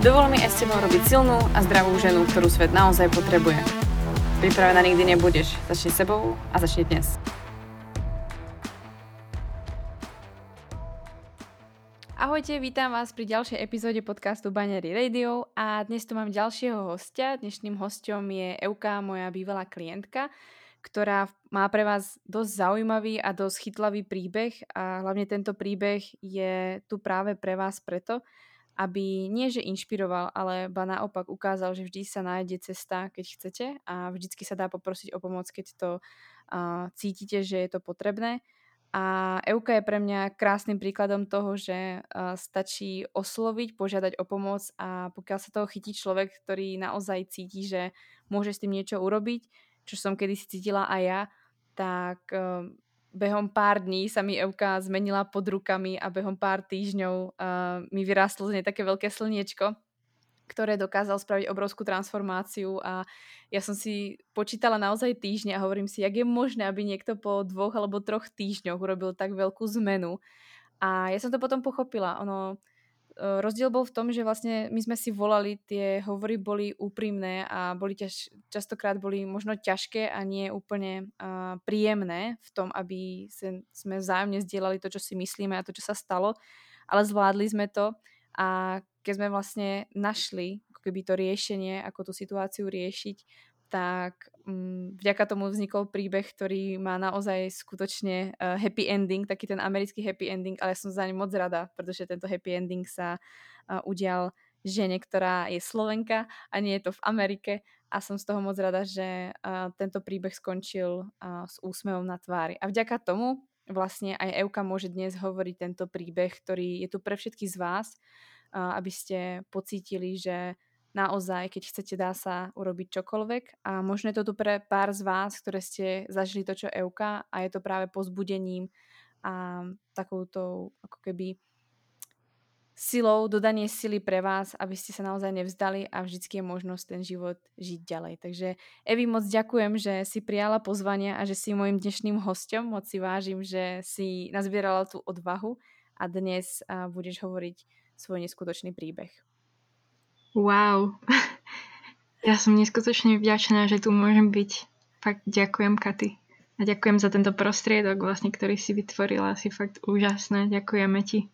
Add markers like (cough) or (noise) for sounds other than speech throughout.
Dovol mi aj s tebou robiť silnú a zdravú ženu, ktorú svet naozaj potrebuje. Pripravená nikdy nebudeš. Začni sebou a začni dnes. Ahojte, vítam vás pri ďalšej epizóde podcastu Banery Radio a dnes tu mám ďalšieho hostia. Dnešným hostom je Euka, moja bývalá klientka, ktorá má pre vás dosť zaujímavý a dosť chytlavý príbeh a hlavne tento príbeh je tu práve pre vás preto, aby nie, že inšpiroval, ale ba naopak ukázal, že vždy sa nájde cesta, keď chcete a vždycky sa dá poprosiť o pomoc, keď to uh, cítite, že je to potrebné. A Euka je pre mňa krásnym príkladom toho, že uh, stačí osloviť, požiadať o pomoc a pokiaľ sa toho chytí človek, ktorý naozaj cíti, že môže s tým niečo urobiť, čo som kedysi cítila aj ja, tak uh, behom pár dní sa mi Euka zmenila pod rukami a behom pár týždňov uh, mi vyrástlo z nej také veľké slniečko, ktoré dokázal spraviť obrovskú transformáciu a ja som si počítala naozaj týždne a hovorím si, jak je možné, aby niekto po dvoch alebo troch týždňoch urobil tak veľkú zmenu. A ja som to potom pochopila. Ono, rozdiel bol v tom, že vlastne my sme si volali, tie hovory boli úprimné a boli ťaž, častokrát boli možno ťažké a nie úplne uh, príjemné v tom, aby sme vzájomne zdieľali to, čo si myslíme a to, čo sa stalo, ale zvládli sme to. A keď sme vlastne našli ako keby to riešenie, ako tú situáciu riešiť, tak vďaka tomu vznikol príbeh, ktorý má naozaj skutočne uh, happy ending, taký ten americký happy ending, ale som za ním moc rada, pretože tento happy ending sa uh, udial žene, ktorá je Slovenka a nie je to v Amerike a som z toho moc rada, že uh, tento príbeh skončil s úsmevom na tvári. A vďaka tomu vlastne aj Euka môže dnes hovoriť tento príbeh, ktorý je tu pre všetkých z vás, aby ste pocítili, že naozaj, keď chcete, dá sa urobiť čokoľvek. A možno je to tu pre pár z vás, ktoré ste zažili to, čo Euka a je to práve pozbudením a takouto ako keby silou, dodanie sily pre vás, aby ste sa naozaj nevzdali a vždycky je možnosť ten život žiť ďalej. Takže Evi, moc ďakujem, že si prijala pozvania a že si môjim dnešným hostom. Moc si vážim, že si nazbierala tú odvahu a dnes budeš hovoriť svoj neskutočný príbeh. Wow. (laughs) Ja som neskutočne vďačná, že tu môžem byť. Fakt ďakujem, Katy. A ďakujem za tento prostriedok, vlastne, ktorý si vytvorila. Si fakt úžasné. Ďakujeme ti.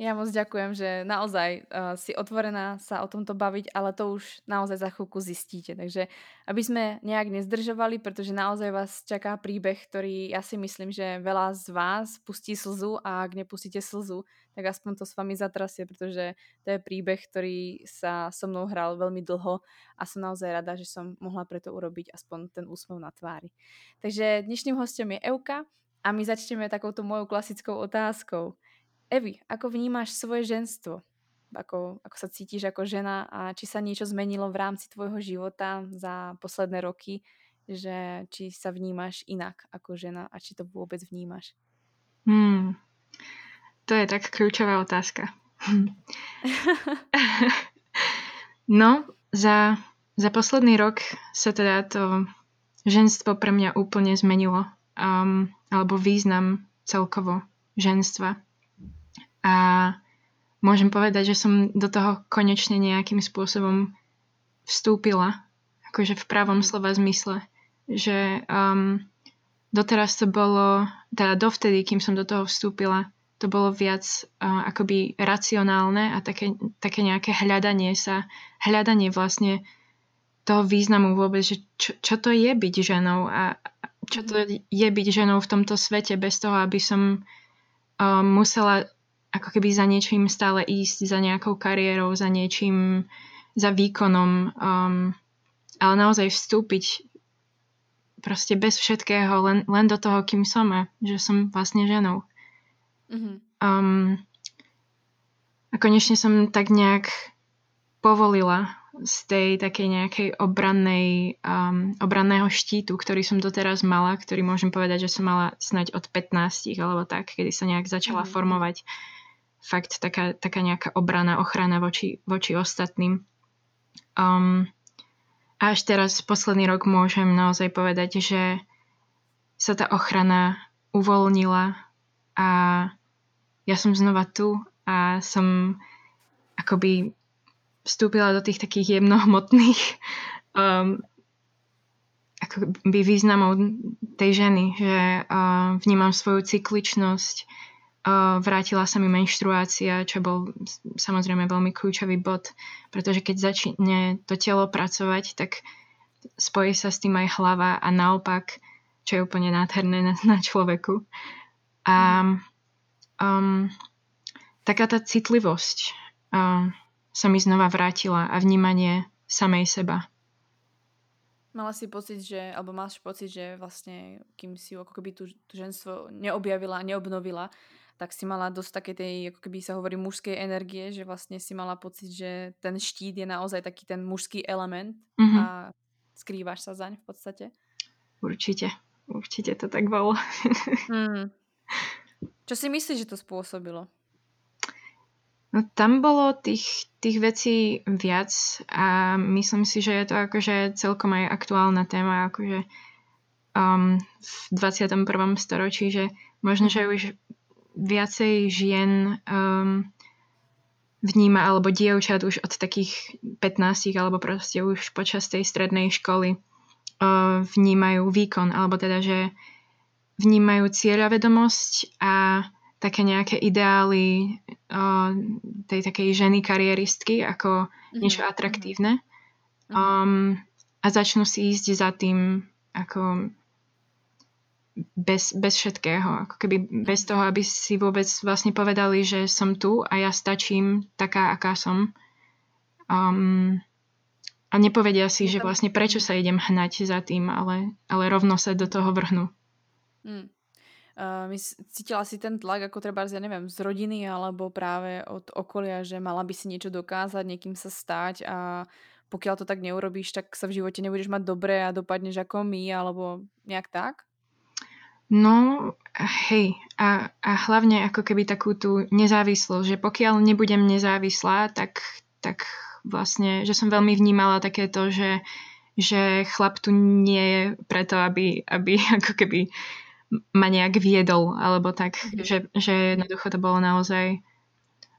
Ja moc ďakujem, že naozaj uh, si otvorená sa o tomto baviť, ale to už naozaj za chvíľku zistíte. Takže aby sme nejak nezdržovali, pretože naozaj vás čaká príbeh, ktorý ja si myslím, že veľa z vás pustí slzu a ak nepustíte slzu, tak aspoň to s vami zatrasie, pretože to je príbeh, ktorý sa so mnou hral veľmi dlho a som naozaj rada, že som mohla preto urobiť aspoň ten úsmev na tvári. Takže dnešným hostom je Euka a my začneme takouto mojou klasickou otázkou. Evi, ako vnímaš svoje ženstvo? Ako, ako sa cítiš ako žena a či sa niečo zmenilo v rámci tvojho života za posledné roky, že či sa vnímaš inak ako žena a či to vôbec vnímaš? Hmm, to je tak kľúčová otázka. (laughs) no, za, za posledný rok sa teda to ženstvo pre mňa úplne zmenilo. Um, alebo význam celkovo ženstva. A môžem povedať, že som do toho konečne nejakým spôsobom vstúpila, akože v pravom slova zmysle. Že um, doteraz to bolo, teda dovtedy, kým som do toho vstúpila, to bolo viac uh, akoby racionálne a také, také nejaké hľadanie sa, hľadanie vlastne toho významu vôbec, že čo, čo to je byť ženou a čo to je byť ženou v tomto svete bez toho, aby som um, musela ako keby za niečím stále ísť, za nejakou kariérou, za niečím, za výkonom, um, ale naozaj vstúpiť proste bez všetkého, len, len do toho, kým som a že som vlastne ženou. Mm-hmm. Um, a konečne som tak nejak povolila z tej takej nejakej obrannej, um, obranného štítu, ktorý som doteraz mala, ktorý môžem povedať, že som mala snať od 15 alebo tak, kedy sa nejak začala mm-hmm. formovať fakt taká, taká nejaká obrana, ochrana voči, voči ostatným. Um, a až teraz, posledný rok, môžem naozaj povedať, že sa tá ochrana uvoľnila a ja som znova tu a som akoby vstúpila do tých takých jemnohmotných (laughs) um, akoby významov tej ženy, že uh, vnímam svoju cykličnosť, vrátila sa mi menštruácia, čo bol samozrejme veľmi kľúčový bod, pretože keď začne to telo pracovať, tak spojí sa s tým aj hlava a naopak, čo je úplne nádherné na, na človeku. A um, taká tá citlivosť, um, sa mi znova vrátila a vnímanie samej seba. Mala si pocit, že, alebo máš pocit, že vlastne, kým si ako keby tú, tú ženstvo neobjavila, neobnovila, tak si mala dosť také tej, ako keby sa hovorí, mužskej energie, že vlastne si mala pocit, že ten štít je naozaj taký ten mužský element mm-hmm. a skrývaš sa zaň v podstate. Určite, určite to tak bolo. (laughs) mm. Čo si myslíš, že to spôsobilo? No tam bolo tých, tých vecí viac a myslím si, že je to akože celkom aj aktuálna téma akože um, v 21. storočí, že možno, že už viacej žien um, vníma, alebo dievčat už od takých 15 alebo proste už počas tej strednej školy uh, vnímajú výkon, alebo teda, že vnímajú cieľavedomosť a také nejaké ideály uh, tej takej ženy kariéristky ako mm-hmm. niečo atraktívne um, a začnú si ísť za tým ako bez, bez všetkého, ako keby bez toho, aby si vôbec vlastne povedali, že som tu a ja stačím taká, aká som. Um, a nepovedia si, že vlastne prečo sa idem hnať za tým, ale, ale rovno sa do toho vrhnú. Mm. Uh, cítila si ten tlak ako treba, ja neviem, z rodiny alebo práve od okolia, že mala by si niečo dokázať, niekým sa stať a pokiaľ to tak neurobíš, tak sa v živote nebudeš mať dobré a dopadneš ako my, alebo nejak tak? No, hej, a, a hlavne ako keby takú tú nezávislosť, že pokiaľ nebudem nezávislá, tak, tak vlastne, že som veľmi vnímala takéto, že, že chlap tu nie je preto, aby, aby (laughs) ako keby ma nejak viedol, alebo tak, mm-hmm. že, že jednoducho to bolo naozaj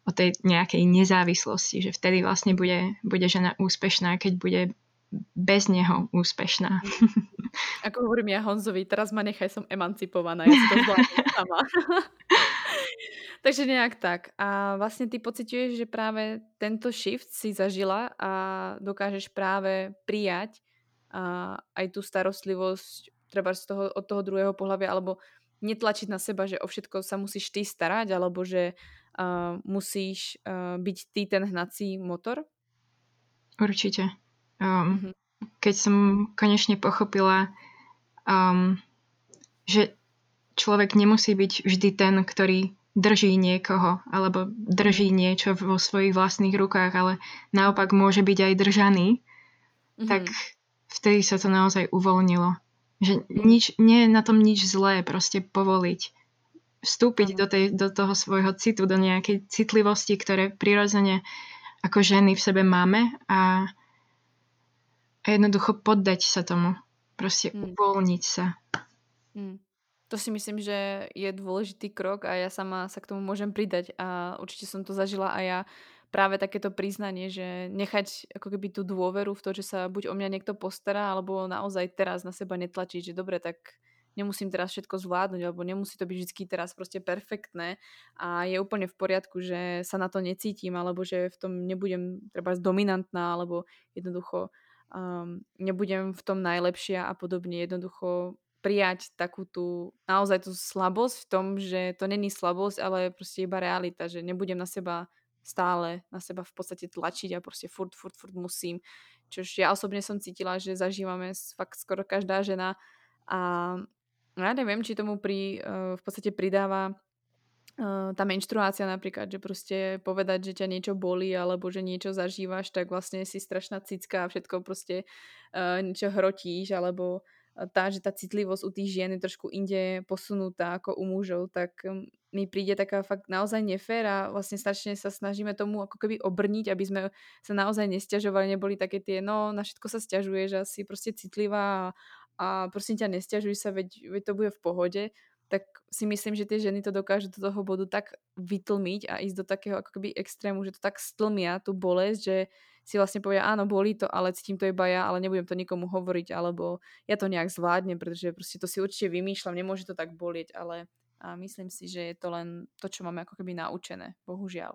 o tej nejakej nezávislosti, že vtedy vlastne bude, bude žena úspešná, keď bude bez neho úspešná. (laughs) Ako hovorím ja Honzovi, teraz ma nechaj, som emancipovaná, ja si to sama. (laughs) Takže nejak tak. A vlastne ty pociťuješ, že práve tento shift si zažila a dokážeš práve prijať a aj tú starostlivosť treba z toho, od toho druhého pohľavia, alebo netlačiť na seba, že o všetko sa musíš ty starať, alebo že uh, musíš uh, byť ty ten hnací motor? Určite. Um, mm-hmm. Keď som konečne pochopila, um, že človek nemusí byť vždy ten, ktorý drží niekoho alebo drží niečo vo svojich vlastných rukách, ale naopak môže byť aj držaný, mm-hmm. tak vtedy sa to naozaj uvoľnilo. Že nič, nie je na tom nič zlé, proste povoliť. Vstúpiť do, tej, do toho svojho citu, do nejakej citlivosti, ktoré prirodzene ako ženy v sebe máme a, a jednoducho poddať sa tomu. Proste mm. uvoľniť sa. Mm. To si myslím, že je dôležitý krok a ja sama sa k tomu môžem pridať a určite som to zažila a ja práve takéto priznanie, že nechať ako keby tú dôveru v to, že sa buď o mňa niekto postará, alebo naozaj teraz na seba netlačiť, že dobre, tak nemusím teraz všetko zvládnuť, alebo nemusí to byť vždy teraz proste perfektné a je úplne v poriadku, že sa na to necítim, alebo že v tom nebudem treba dominantná, alebo jednoducho um, nebudem v tom najlepšia a podobne. Jednoducho prijať takú tú, naozaj tú slabosť v tom, že to není slabosť, ale proste iba realita, že nebudem na seba stále na seba v podstate tlačiť a proste furt, furt, furt musím. Čož ja osobne som cítila, že zažívame fakt skoro každá žena a ja neviem, či tomu pri, uh, v podstate pridáva tá menštruácia napríklad, že proste povedať, že ťa niečo bolí alebo že niečo zažívaš, tak vlastne si strašná cicka a všetko proste uh, niečo hrotíš alebo tá, že tá citlivosť u tých žien je trošku inde posunutá ako u mužov, tak um, mi príde taká fakt naozaj nefér a vlastne strašne sa snažíme tomu ako keby obrniť, aby sme sa naozaj nestiažovali, neboli také tie, no na všetko sa stiažuje, že asi proste citlivá a, a prosím ťa nestiažuj sa, veď, veď to bude v pohode tak si myslím, že tie ženy to dokážu do toho bodu tak vytlmiť a ísť do takého ako keby extrému, že to tak stlmia tú bolesť, že si vlastne povedia, áno, bolí to, ale cítim to iba ja, ale nebudem to nikomu hovoriť, alebo ja to nejak zvládnem, pretože proste to si určite vymýšľam, nemôže to tak bolieť, ale a myslím si, že je to len to, čo máme ako keby naučené, bohužiaľ.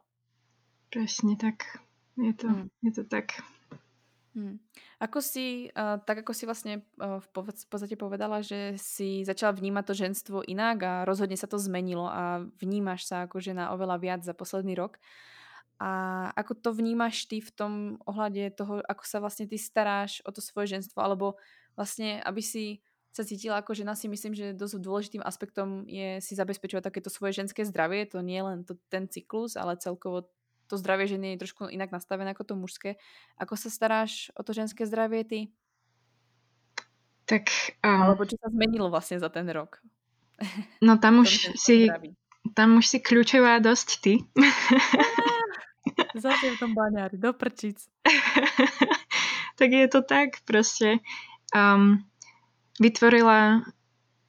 Presne tak. Je to, mm. je to tak. Hmm. Ako si, uh, tak ako si vlastne uh, v, podstate povedala, že si začala vnímať to ženstvo inak a rozhodne sa to zmenilo a vnímaš sa ako žena oveľa viac za posledný rok. A ako to vnímaš ty v tom ohľade toho, ako sa vlastne ty staráš o to svoje ženstvo, alebo vlastne, aby si sa cítila ako žena, si myslím, že dosť dôležitým aspektom je si zabezpečovať takéto svoje ženské zdravie. To nie len to, ten cyklus, ale celkovo to zdravie ženy je trošku inak nastavené ako to mužské. Ako sa staráš o to ženské zdravie ty? Tak... Um, Alebo čo sa zmenilo vlastne za ten rok? No tam (laughs) už si... Tam už si kľúčová dosť ty. (laughs) Zase v tom baňári, do prčic. (laughs) tak je to tak proste. Um, vytvorila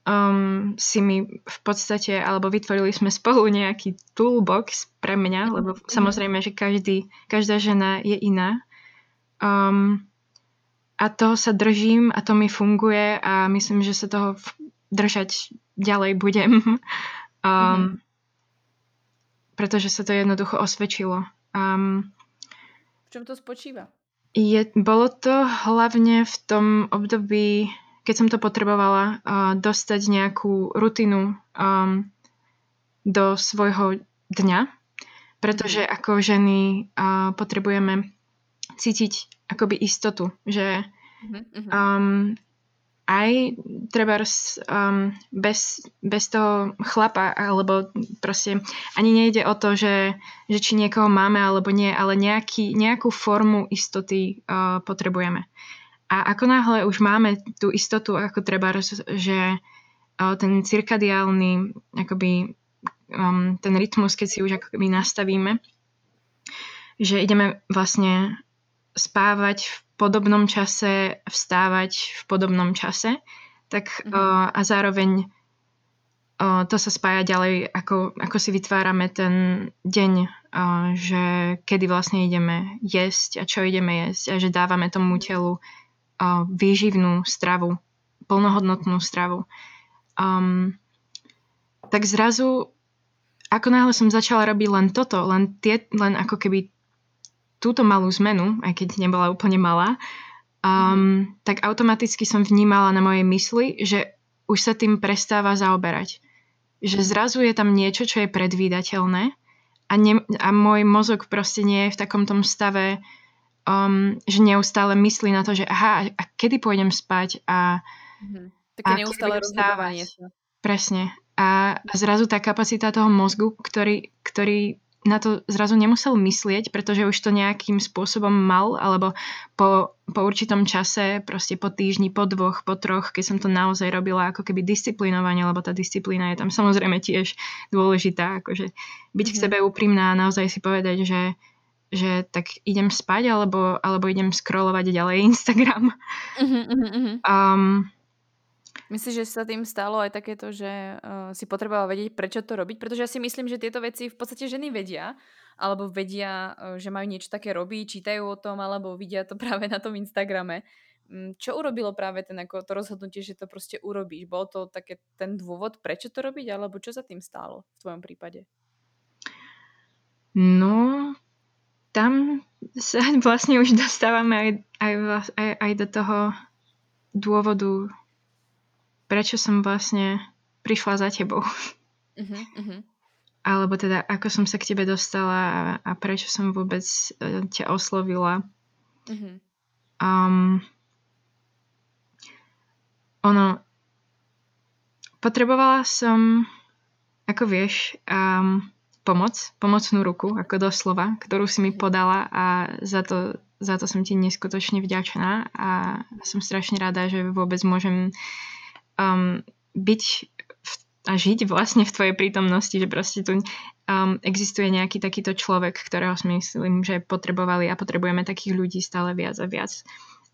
um, si mi v podstate, alebo vytvorili sme spolu nejaký toolbox pre mňa, mhm. lebo samozrejme, že každý, každá žena je iná. Um, a toho sa držím a to mi funguje a myslím, že sa toho držať ďalej budem. (laughs) Um, mm-hmm. Pretože sa to jednoducho osvedčilo. Um, v čom to spočíva? Je, bolo to hlavne v tom období keď som to potrebovala, uh, dostať nejakú rutinu um, do svojho dňa, pretože mm. ako ženy uh, potrebujeme cítiť akoby istotu, že mm-hmm. um, aj treba um, bez, bez toho chlapa, alebo proste ani nejde o to, že, že či niekoho máme alebo nie, ale nejaký, nejakú formu istoty uh, potrebujeme. A ako náhle už máme tú istotu, ako treba, že ten cirkadiálny, akoby um, ten rytmus, keď si už akoby nastavíme, že ideme vlastne spávať v podobnom čase, vstávať v podobnom čase, tak uh, a zároveň uh, to sa spája ďalej, ako, ako si vytvárame ten deň, uh, že kedy vlastne ideme jesť a čo ideme jesť a že dávame tomu telu výživnú stravu, plnohodnotnú stravu. Um, tak zrazu, ako náhle som začala robiť len toto, len, tie, len ako keby túto malú zmenu, aj keď nebola úplne malá, um, mm. tak automaticky som vnímala na mojej mysli, že už sa tým prestáva zaoberať. Že zrazu je tam niečo, čo je predvídateľné a, ne, a môj mozog proste nie je v takom tom stave um, že neustále myslí na to, že aha, a kedy pôjdem spať a, mm-hmm. Také a neustále rozhodovanie. Presne. A, a zrazu tá kapacita toho mozgu, ktorý, ktorý na to zrazu nemusel myslieť, pretože už to nejakým spôsobom mal, alebo po, po určitom čase, proste po týždni, po dvoch, po troch, keď som to naozaj robila ako keby disciplinovanie, lebo tá disciplína je tam samozrejme tiež dôležitá, akože byť mm-hmm. k mhm. sebe úprimná a naozaj si povedať, že že tak idem spať alebo, alebo idem scrollovať ďalej Instagram. Uh-huh, uh-huh. Um, Myslíš, že sa tým stalo aj takéto, že uh, si potrebovala vedieť, prečo to robiť? Pretože ja si myslím, že tieto veci v podstate ženy vedia, alebo vedia, uh, že majú niečo také robiť, čítajú o tom, alebo vidia to (laughs) práve na tom Instagrame. Um, čo urobilo práve ten, ako to rozhodnutie, že to proste urobíš? Bol to také ten dôvod, prečo to robiť, alebo čo sa tým stalo v tvojom prípade? No, tam sa (laughs) vlastne už dostávame aj, aj, aj, aj do toho dôvodu, prečo som vlastne prišla za tebou. Uh-huh, uh-huh. Alebo teda, ako som sa k tebe dostala a, a prečo som vôbec uh, ťa oslovila. Uh-huh. Um, ono, potrebovala som ako vieš, um, pomoc, pomocnú ruku, ako doslova, ktorú si mi podala a za to, za to som ti neskutočne vďačná a som strašne rada, že vôbec môžem um, byť v, a žiť vlastne v tvojej prítomnosti, že proste tu um, existuje nejaký takýto človek, ktorého si myslím, že potrebovali a potrebujeme takých ľudí stále viac a viac,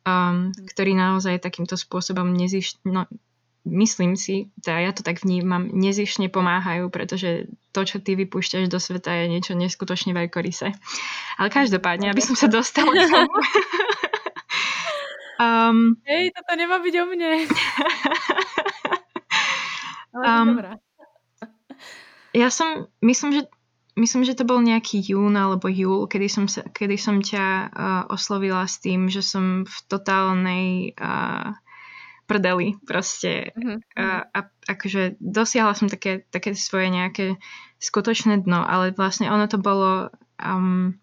um, ktorí naozaj takýmto spôsobom neziš, no, myslím si, teda ja to tak vnímam, nezišne pomáhajú, pretože to, čo ty vypúšťaš do sveta, je niečo neskutočne veľkoryse. Ale každopádne, aby som sa dostala k tomu. (laughs) um, Hej, toto nemá byť o mne. (laughs) Ale um, dobrá. Ja som, myslím, že Myslím, že to bol nejaký jún alebo júl, kedy som, sa, kedy som ťa uh, oslovila s tým, že som v totálnej uh, prdeli proste. Mm-hmm. A, a akože dosiahla som také, také svoje nejaké skutočné dno, ale vlastne ono to bolo... Um,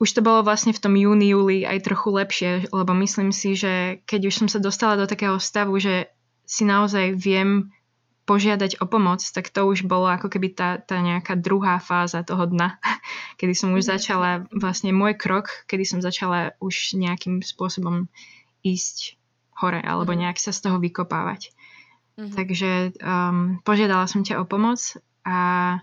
už to bolo vlastne v tom júni, júli aj trochu lepšie, lebo myslím si, že keď už som sa dostala do takého stavu, že si naozaj viem požiadať o pomoc, tak to už bolo ako keby tá, tá nejaká druhá fáza toho dna, (laughs) kedy som už mhm. začala, vlastne môj krok, kedy som začala už nejakým spôsobom ísť hore alebo mhm. nejak sa z toho vykopávať. Mm-hmm. Takže um, požiadala som ťa o pomoc a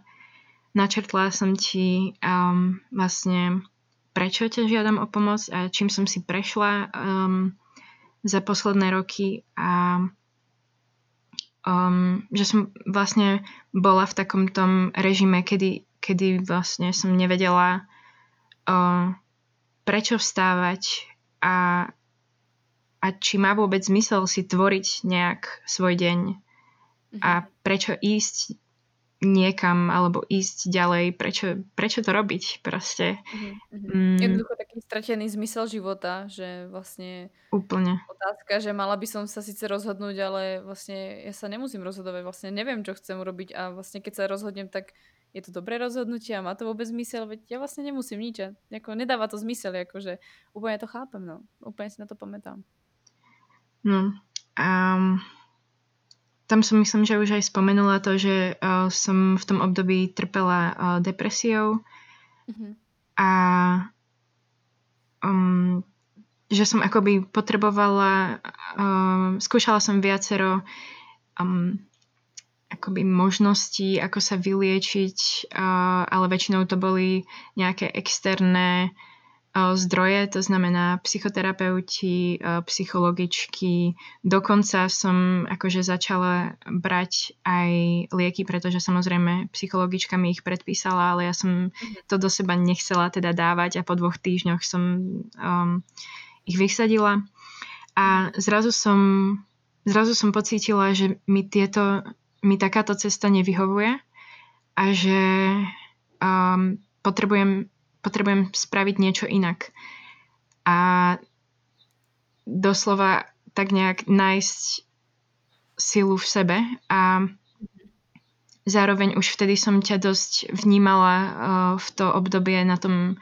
načrtla som ti um, vlastne prečo ťa žiadam o pomoc a čím som si prešla um, za posledné roky a um, že som vlastne bola v takom tom režime, kedy, kedy vlastne som nevedela uh, prečo vstávať a a či má vôbec zmysel si tvoriť nejak svoj deň a prečo ísť niekam alebo ísť ďalej, prečo, prečo to robiť proste. Mm-hmm. Mm. Jednoducho taký stratený zmysel života, že vlastne úplne otázka, že mala by som sa síce rozhodnúť, ale vlastne ja sa nemusím rozhodovať, vlastne neviem, čo chcem urobiť a vlastne keď sa rozhodnem, tak je to dobré rozhodnutie a má to vôbec zmysel, veď ja vlastne nemusím nič. Ako, nedáva to zmysel, akože úplne to chápem, no. Úplne si na to pamätám. No, um, tam som myslím, že už aj spomenula to, že uh, som v tom období trpela uh, depresiou mm-hmm. a um, že som akoby potrebovala, uh, skúšala som viacero um, akoby možností, ako sa vyliečiť, uh, ale väčšinou to boli nejaké externé zdroje, to znamená psychoterapeuti, psychologičky. Dokonca som akože začala brať aj lieky, pretože samozrejme psychologička mi ich predpísala, ale ja som mhm. to do seba nechcela teda dávať a po dvoch týždňoch som um, ich vysadila. A zrazu som, zrazu som pocítila, že mi tieto, mi takáto cesta nevyhovuje a že um, potrebujem potrebujem spraviť niečo inak. A doslova tak nejak nájsť silu v sebe a zároveň už vtedy som ťa dosť vnímala uh, v to obdobie na tom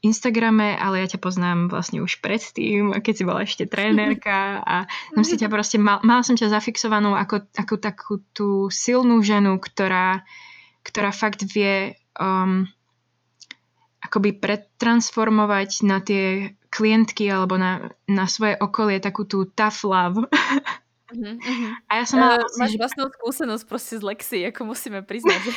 Instagrame, ale ja ťa poznám vlastne už predtým, keď si bola ešte trénerka a som si ťa proste, mal, mala som ťa zafixovanú ako, ako takú tú silnú ženu, ktorá, ktorá fakt vie um, akoby pretransformovať na tie klientky alebo na, na svoje okolie takú tú tough love. Uh-huh, uh-huh. A ja som mala... Uh, máš vlastnú skúsenosť proste z Lexi, ako musíme priznať, (laughs)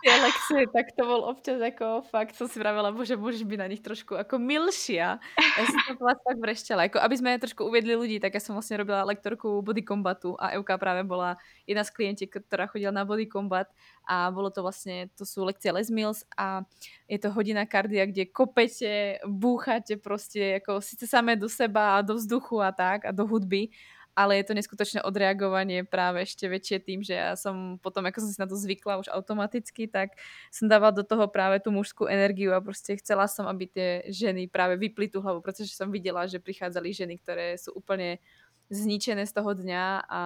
tie lekcie, tak to bol občas ako fakt, som si vravela, bože, môžeš byť na nich trošku ako milšia. Ja som to bola tak vrešťala. Ako, aby sme trošku uviedli ľudí, tak ja som vlastne robila lektorku body combatu a Euka práve bola jedna z klientiek, ktorá chodila na body combat a bolo to vlastne, to sú lekcie Les Mills a je to hodina kardia, kde kopete, búchate proste ako síce samé do seba a do vzduchu a tak a do hudby ale je to neskutočné odreagovanie práve ešte väčšie tým, že ja som potom, ako som si na to zvykla už automaticky, tak som dávala do toho práve tú mužskú energiu a proste chcela som, aby tie ženy práve vypli tú hlavu, pretože som videla, že prichádzali ženy, ktoré sú úplne zničené z toho dňa a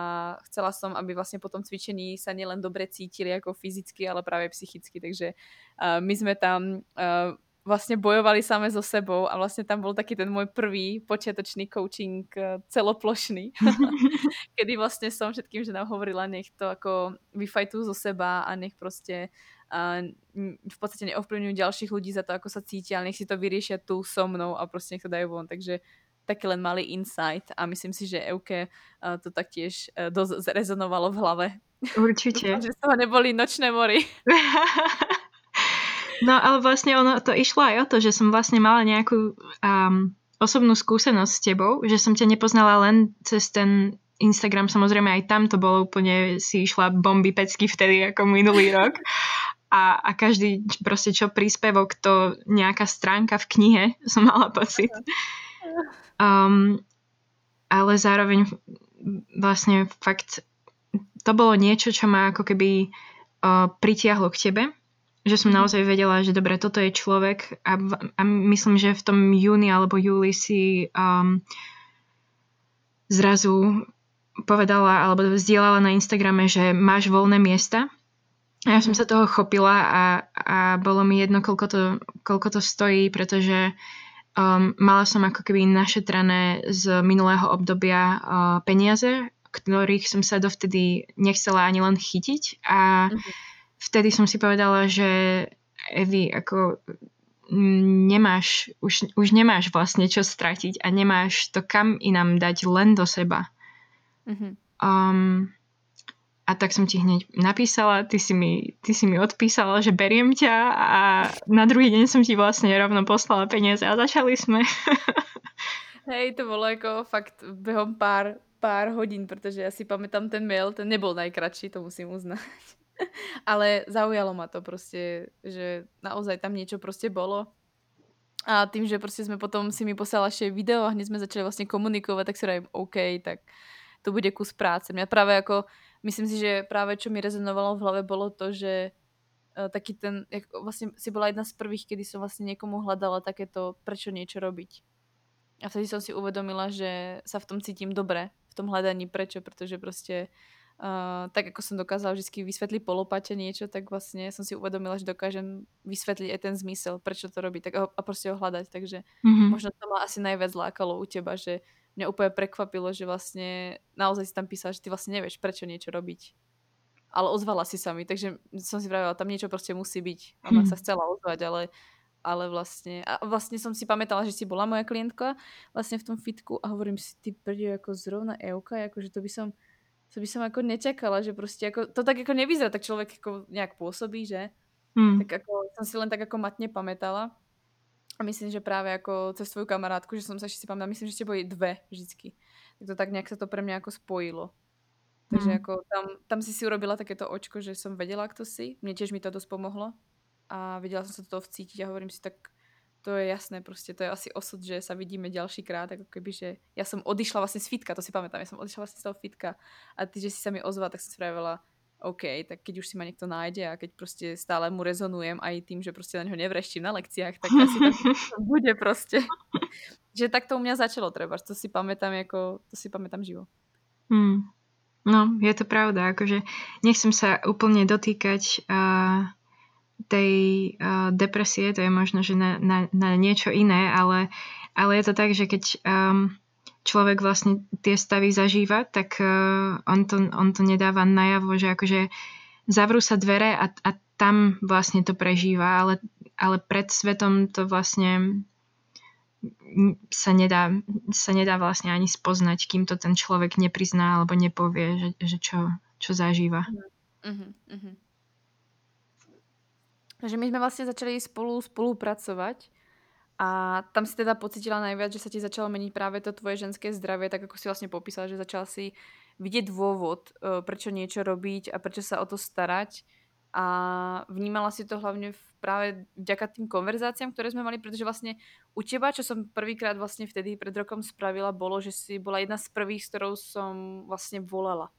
chcela som, aby vlastne po tom cvičení sa nielen dobre cítili ako fyzicky, ale práve psychicky. Takže uh, my sme tam uh, vlastne bojovali same so sebou a vlastne tam bol taký ten môj prvý počiatočný coaching eh, celoplošný, (laughs) kedy vlastne som všetkým ženám hovorila, nech to ako vyfajtujú zo seba a nech proste a v podstate neovplyvňujú ďalších ľudí za to, ako sa cítia, ale nech si to vyriešia tu so mnou a proste nech to dajú von. Takže taký len malý insight a myslím si, že Euke uh, to taktiež dosť zrezonovalo v hlave. Určite. (laughs) že z toho neboli nočné mory. (laughs) no ale vlastne ono to išlo aj o to, že som vlastne mala nejakú um, osobnú skúsenosť s tebou, že som ťa nepoznala len cez ten Instagram, samozrejme aj tam to bolo úplne, si išla bomby pecky vtedy ako minulý (laughs) rok. A, a každý proste čo príspevok, to nejaká stránka v knihe (laughs) som mala pocit. Um, ale zároveň vlastne fakt to bolo niečo, čo ma ako keby uh, pritiahlo k tebe. Že som naozaj vedela, že dobre, toto je človek a, a myslím, že v tom júni alebo júli si um, zrazu povedala alebo vzdielala na Instagrame, že máš voľné miesta. A ja som sa toho chopila a, a bolo mi jedno, koľko to, koľko to stojí, pretože Um, mala som ako keby našetrané z minulého obdobia uh, peniaze, ktorých som sa dovtedy nechcela ani len chytiť a uh-huh. Vtedy som si povedala, že Evi, ako nemáš, už, už nemáš vlastne čo stratiť a nemáš to kam inám dať len do seba. Uh-huh. Um, a tak som ti hneď napísala, ty si, mi, ty si mi odpísala, že beriem ťa a na druhý deň som ti vlastne rovno poslala peniaze a začali sme. (laughs) Hej, to bolo ako fakt behom pár, pár hodín, pretože ja si pamätám ten mail, ten nebol najkratší, to musím uznať. (laughs) Ale zaujalo ma to proste, že naozaj tam niečo proste bolo. A tým, že proste sme potom si mi poslala ešte video a hneď sme začali vlastne komunikovať, tak si rajím, OK, tak to bude kus práce. Mňa práve ako myslím si, že práve čo mi rezonovalo v hlave bolo to, že uh, taký ten, jak, vlastne si bola jedna z prvých, kedy som vlastne niekomu hľadala takéto, prečo niečo robiť. A vtedy som si uvedomila, že sa v tom cítim dobre, v tom hľadaní prečo, pretože proste uh, tak ako som dokázala vždy vysvetliť polopate niečo, tak vlastne som si uvedomila, že dokážem vysvetliť aj ten zmysel, prečo to robí tak, a proste ho hľadať. Takže mm-hmm. možno to ma asi najviac lákalo u teba, že mňa úplne prekvapilo, že vlastne naozaj si tam písala, že ty vlastne nevieš, prečo niečo robiť. Ale ozvala si sa mi, takže som si vravila, tam niečo proste musí byť. Ona hmm. sa chcela ozvať, ale, ale vlastne... A vlastne som si pamätala, že si bola moja klientka vlastne v tom fitku a hovorím si, ty prde, ako zrovna Euka, akože to by som to by som ako nečakala, že proste ako, to tak ako nevyzerá, tak človek ako nejak pôsobí, že? Hmm. Tak ako som si len tak ako matne pamätala. A myslím, že práve ako cez svoju kamarátku, že som sa ešte si pamätala, myslím, že ste boli dve vždycky. Tak to tak nejak sa to pre mňa ako spojilo. Takže mm. ako tam, tam si si urobila takéto očko, že som vedela, kto si. Mne tiež mi to dosť pomohlo. A vedela som sa to vcítiť a hovorím si, tak to je jasné, proste to je asi osud, že sa vidíme ďalší krát, ako keby, že ja som odišla vlastne z fitka, to si pamätám, ja som odišla vlastne z toho fitka a ty, že si sa mi ozvala, tak som spravila OK, tak keď už si ma niekto nájde a keď proste stále mu rezonujem aj tým, že proste na ňo nevreštím na lekciách, tak asi to (laughs) bude proste. že tak to u mňa začalo treba, to si pamätám ako, to si pamätám živo. Hmm. No, je to pravda, akože nechcem sa úplne dotýkať uh, tej uh, depresie, to je možno, že na, na, na niečo iné, ale, ale je to tak, že keď um, človek vlastne tie stavy zažíva, tak uh, on, to, on to nedáva najavo, že akože zavrú sa dvere a, a tam vlastne to prežíva, ale, ale pred svetom to vlastne sa nedá, sa nedá vlastne ani spoznať, kým to ten človek neprizná alebo nepovie, že, že čo, čo zažíva. Uh-huh, uh-huh. Takže my sme vlastne začali spolu spolupracovať a tam si teda pocitila najviac, že sa ti začalo meniť práve to tvoje ženské zdravie, tak ako si vlastne popísala, že začala si vidieť dôvod, e, prečo niečo robiť a prečo sa o to starať. A vnímala si to hlavne v, práve vďaka tým konverzáciám, ktoré sme mali, pretože vlastne u teba, čo som prvýkrát vlastne vtedy pred rokom spravila, bolo, že si bola jedna z prvých, s ktorou som vlastne volala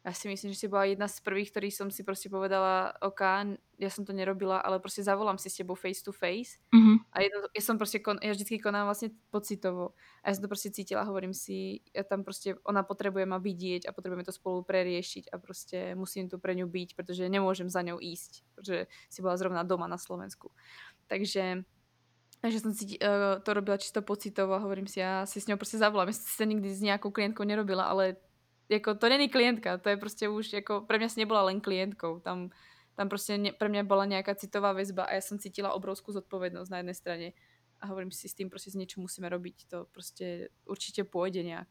ja si myslím, že si bola jedna z prvých, ktorých som si proste povedala, OK, ja som to nerobila, ale proste zavolám si s tebou face to face. Mm-hmm. A jedno, ja som proste, kon, ja vždycky konám vlastne pocitovo. A ja som to proste cítila, hovorím si, ja tam proste, ona potrebuje ma vidieť a potrebujeme to spolu preriešiť a proste musím tu pre ňu byť, pretože nemôžem za ňou ísť, pretože si bola zrovna doma na Slovensku. Takže Takže som si uh, to robila čisto pocitovo a hovorím si, ja si s ňou proste zavolám. Ja som si nikdy s nejakou klientkou nerobila, ale ako, to není klientka, to je proste už, ako, pre mňa si nebola len klientkou. Tam, tam proste ne, pre mňa bola nejaká citová väzba a ja som cítila obrovskú zodpovednosť na jednej strane. A hovorím si, s tým proste niečo musíme robiť. To proste určite pôjde nejak.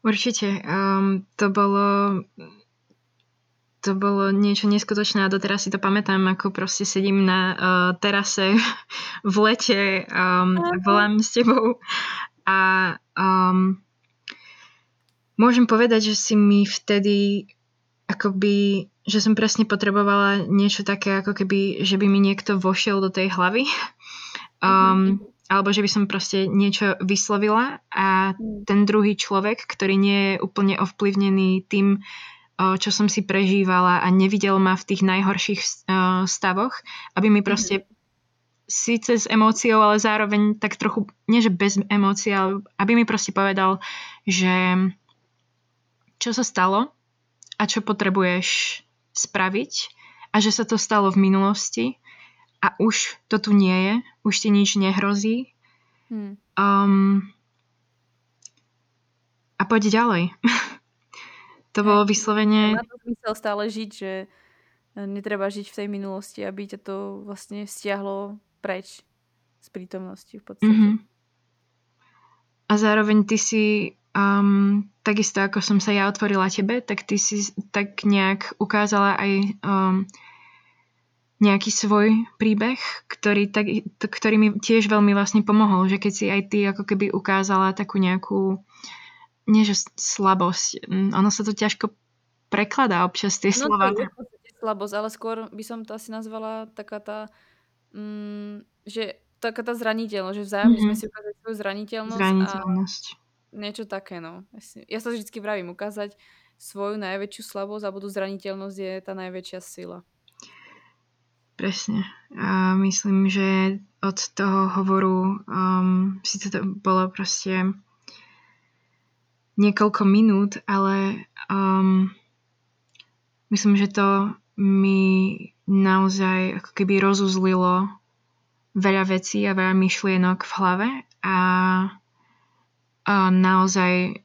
Určite. Um, to bolo to bolo niečo neskutočné a doteraz si to pamätám, ako proste sedím na uh, terase v lete, um, volám s tebou a um, môžem povedať, že si mi vtedy akoby, že som presne potrebovala niečo také, ako keby, že by mi niekto vošiel do tej hlavy. Um, alebo že by som proste niečo vyslovila a mm. ten druhý človek, ktorý nie je úplne ovplyvnený tým, čo som si prežívala a nevidel ma v tých najhorších stavoch, aby mi proste mm-hmm. síce s emóciou, ale zároveň tak trochu, nie že bez emócií, ale aby mi proste povedal, že čo sa stalo a čo potrebuješ spraviť a že sa to stalo v minulosti a už to tu nie je, už ti nič nehrozí. Hmm. Um, a poď ďalej. (laughs) To bolo vyslovene... Má to zmysel stále žiť, že e, netreba žiť v tej minulosti, aby ťa to vlastne stiahlo preč z prítomnosti v podstate. Mm-hmm. A zároveň ty si um, takisto ako som sa ja otvorila tebe, tak ty si tak nejak ukázala aj um, nejaký svoj príbeh, ktorý, tak, ktorý mi tiež veľmi vlastne pomohol, že keď si aj ty ako keby ukázala takú nejakú nie že slabosť, ono sa to ťažko prekladá občas tie no, slova. Je slabosť, ale skôr by som to asi nazvala taká tá, mm, že taká tá zraniteľnosť, že vzájomne mm-hmm. sme si ukázali svoju zraniteľnosť. Zraniteľnosť. A niečo také, no. Ja sa vždy vravím, ukázať svoju najväčšiu slabosť a budú zraniteľnosť je tá najväčšia sila. Presne. A myslím, že od toho hovoru um, si to bolo proste niekoľko minút, ale um, myslím, že to mi naozaj ako keby rozuzlilo veľa vecí a veľa myšlienok v hlave a naozaj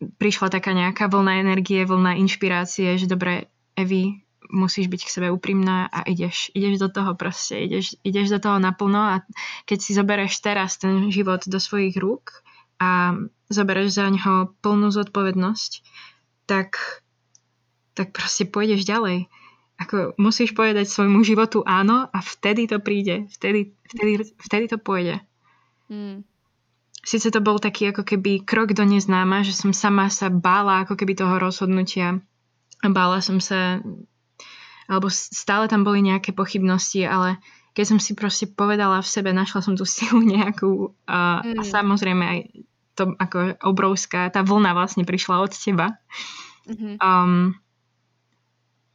prišla taká nejaká vlna energie, vlna inšpirácie, že dobre, Evi, musíš byť k sebe úprimná a ideš, ideš do toho proste, ideš, ideš do toho naplno a keď si zoberieš teraz ten život do svojich rúk a zoberieš za ňoho plnú zodpovednosť, tak, tak proste pôjdeš ďalej. Ako musíš povedať svojmu životu áno a vtedy to príde. Vtedy, vtedy, vtedy to pôjde. Mm. Sice to bol taký ako keby krok do neznáma, že som sama sa bála ako keby toho rozhodnutia. Bála som sa, alebo stále tam boli nejaké pochybnosti, ale keď som si proste povedala v sebe, našla som tú silu nejakú a, mm. a samozrejme aj to ako obrovská, tá vlna vlastne prišla od teba. Mm-hmm. Um,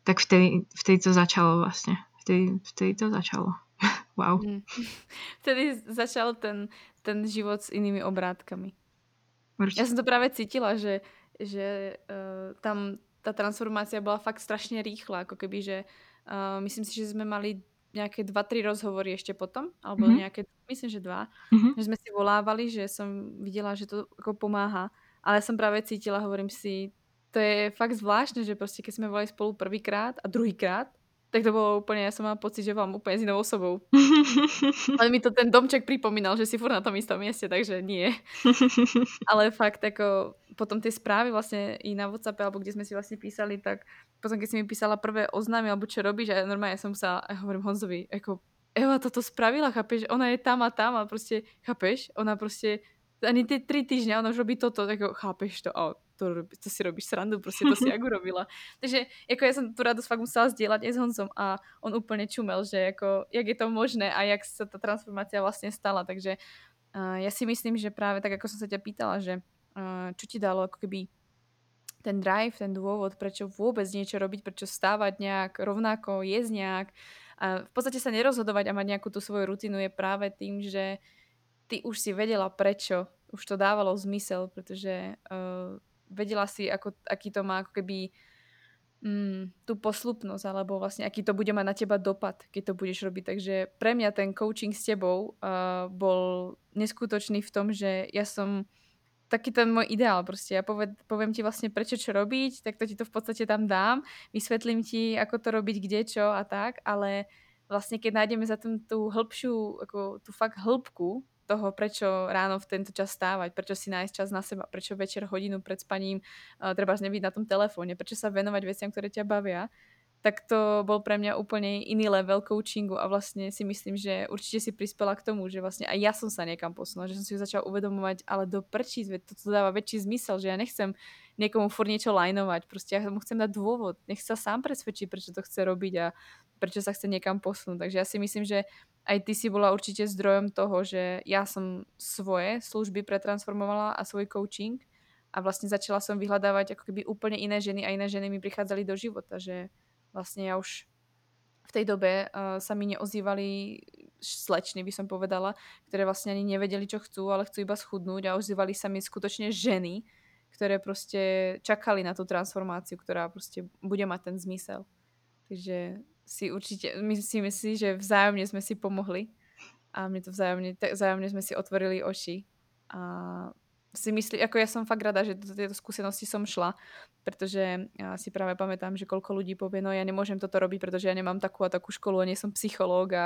tak vtedy, vtedy to začalo vlastne. Vtedy, vtedy to začalo. (laughs) wow. Mm. (laughs) Vtedy začal ten, ten život s inými obrátkami. Určite. Ja som to práve cítila, že, že uh, tam tá transformácia bola fakt strašne rýchla, ako keby, že uh, myslím si, že sme mali nejaké dva, tri rozhovory ešte potom, alebo mm-hmm. nejaké, myslím, že dva, mm-hmm. že sme si volávali, že som videla, že to ako pomáha, ale som práve cítila, hovorím si, to je fakt zvláštne, že proste keď sme volali spolu prvýkrát a druhýkrát, tak to bolo úplne, ja som mala pocit, že vám úplne s inou osobou. (laughs) Ale mi to ten domček pripomínal, že si furt na tom istom mieste, takže nie. (laughs) Ale fakt, ako potom tie správy vlastne i na WhatsApp, alebo kde sme si vlastne písali, tak potom keď si mi písala prvé oznámy, alebo čo robíš, a normálne som sa, ja hovorím Honzovi, ako Eva toto spravila, chápeš, ona je tam a tam a proste, chápeš, ona proste ani tie tri týždňa ona už robí toto, tak chápeš to, a to, to si robíš srandu, proste to si (laughs) ako urobila. Takže ako ja som tú radosť fakt musela zdieľať aj s Honzom a on úplne čumel, že ako, jak je to možné a jak sa tá transformácia vlastne stala. Takže uh, ja si myslím, že práve tak, ako som sa ťa pýtala, že uh, čo ti dalo ako keby ten drive, ten dôvod, prečo vôbec niečo robiť, prečo stávať nejak rovnako, jesť nejak. A v podstate sa nerozhodovať a mať nejakú tú svoju rutinu je práve tým, že ty už si vedela prečo, už to dávalo zmysel, pretože uh, vedela si, ako, aký to má ako keby mm, tú poslupnosť, alebo vlastne aký to bude mať na teba dopad, keď to budeš robiť. Takže pre mňa ten coaching s tebou uh, bol neskutočný v tom, že ja som taký ten môj ideál proste. Ja poved, poviem ti vlastne prečo čo robiť, tak to ti to v podstate tam dám, vysvetlím ti, ako to robiť, kde čo a tak, ale vlastne keď nájdeme za tým tú hĺbšiu, ako tú fakt hĺbku toho, prečo ráno v tento čas stávať, prečo si nájsť čas na seba, prečo večer hodinu pred spaním uh, treba nebyť na tom telefóne, prečo sa venovať veciam, ktoré ťa bavia, tak to bol pre mňa úplne iný level coachingu a vlastne si myslím, že určite si prispela k tomu, že vlastne aj ja som sa niekam posunula, že som si ju začala uvedomovať, ale do prčí, to, to dáva väčší zmysel, že ja nechcem niekomu furt niečo lajnovať, proste ja mu chcem dať dôvod, nech sa sám presvedčí, prečo to chce robiť a prečo sa chce niekam posunúť. Takže ja si myslím, že aj ty si bola určite zdrojom toho, že ja som svoje služby pretransformovala a svoj coaching a vlastne začala som vyhľadávať ako keby úplne iné ženy a iné ženy mi prichádzali do života, že vlastne ja už v tej dobe uh, sa mi neozývali slečny, by som povedala, ktoré vlastne ani nevedeli, čo chcú, ale chcú iba schudnúť a ozývali sa mi skutočne ženy, ktoré proste čakali na tú transformáciu, ktorá proste bude mať ten zmysel. Takže si určite, my si myslí, že vzájomne sme si pomohli a my to vzájomne, vzájomne sme si otvorili oči a si myslí, ako ja som fakt rada, že do tejto skúsenosti som šla, pretože ja si práve pamätám, že koľko ľudí povie, no ja nemôžem toto robiť, pretože ja nemám takú a takú školu a nie som psychológ a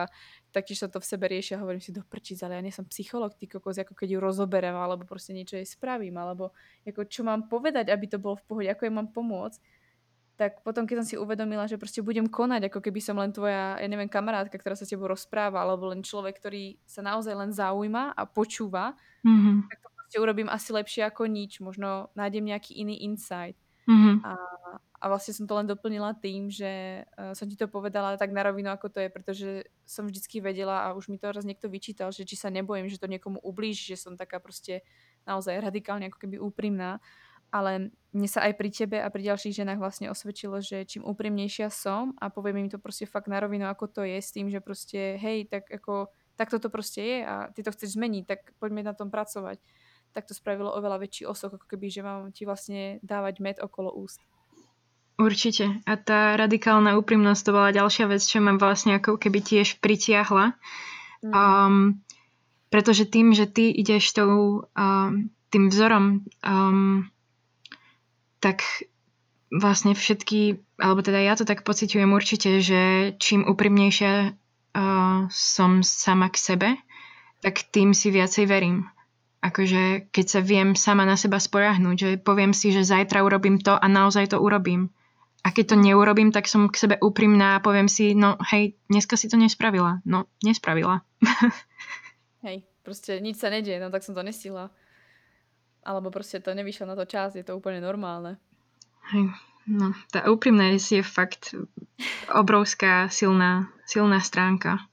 taktiež sa to v sebe riešia a hovorím si do prčic, ale ja nie som psychológ, ty kokos, ako keď ju rozoberem alebo proste niečo jej spravím, alebo ako čo mám povedať, aby to bolo v pohode, ako jej mám pomôcť tak potom, keď som si uvedomila, že proste budem konať, ako keby som len tvoja, ja neviem, kamarátka, ktorá sa s tebou rozpráva, alebo len človek, ktorý sa naozaj len zaujíma a počúva, mm-hmm. tak to proste urobím asi lepšie ako nič. Možno nájdem nejaký iný insight. Mm-hmm. A, a vlastne som to len doplnila tým, že uh, som ti to povedala tak na rovinu, ako to je, pretože som vždycky vedela a už mi to raz niekto vyčítal, že či sa nebojím, že to niekomu ublíži, že som taká proste naozaj radikálne ako keby úprimná. Ale mne sa aj pri tebe a pri ďalších ženách vlastne osvedčilo, že čím úprimnejšia som a poviem im to proste fakt na rovinu, ako to je, s tým, že proste hej, tak ako tak toto proste je a ty to chceš zmeniť, tak poďme na tom pracovať tak to spravilo oveľa väčší osok, ako keby, že mám ti vlastne dávať med okolo úst. Určite. A tá radikálna úprimnosť to bola ďalšia vec, čo ma vlastne ako keby tiež pritiahla. Mm. Um, pretože tým, že ty ideš tou, um, tým vzorom, um, tak vlastne všetky, alebo teda ja to tak pociťujem určite, že čím úprimnejšia uh, som sama k sebe, tak tým si viacej verím akože keď sa viem sama na seba sporahnúť, že poviem si, že zajtra urobím to a naozaj to urobím. A keď to neurobím, tak som k sebe úprimná a poviem si, no hej, dneska si to nespravila. No, nespravila. (laughs) hej, proste nič sa nedie, no tak som to nestihla. Alebo proste to nevyšlo na to čas, je to úplne normálne. Hej, no, tá úprimnosť je fakt obrovská, silná, silná stránka.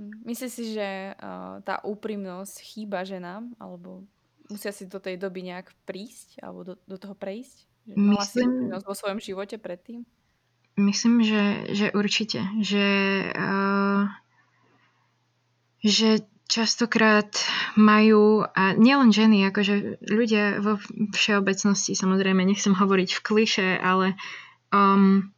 Myslíš si, že uh, tá úprimnosť chýba ženám, alebo musia si do tej doby nejak prísť, alebo do, do toho prejsť? Že mala si úprimnosť vo svojom živote predtým? Myslím, že, že určite. Že, uh, že častokrát majú, a nielen ženy, akože ľudia vo všeobecnosti, samozrejme, nechcem hovoriť v kliše, ale um,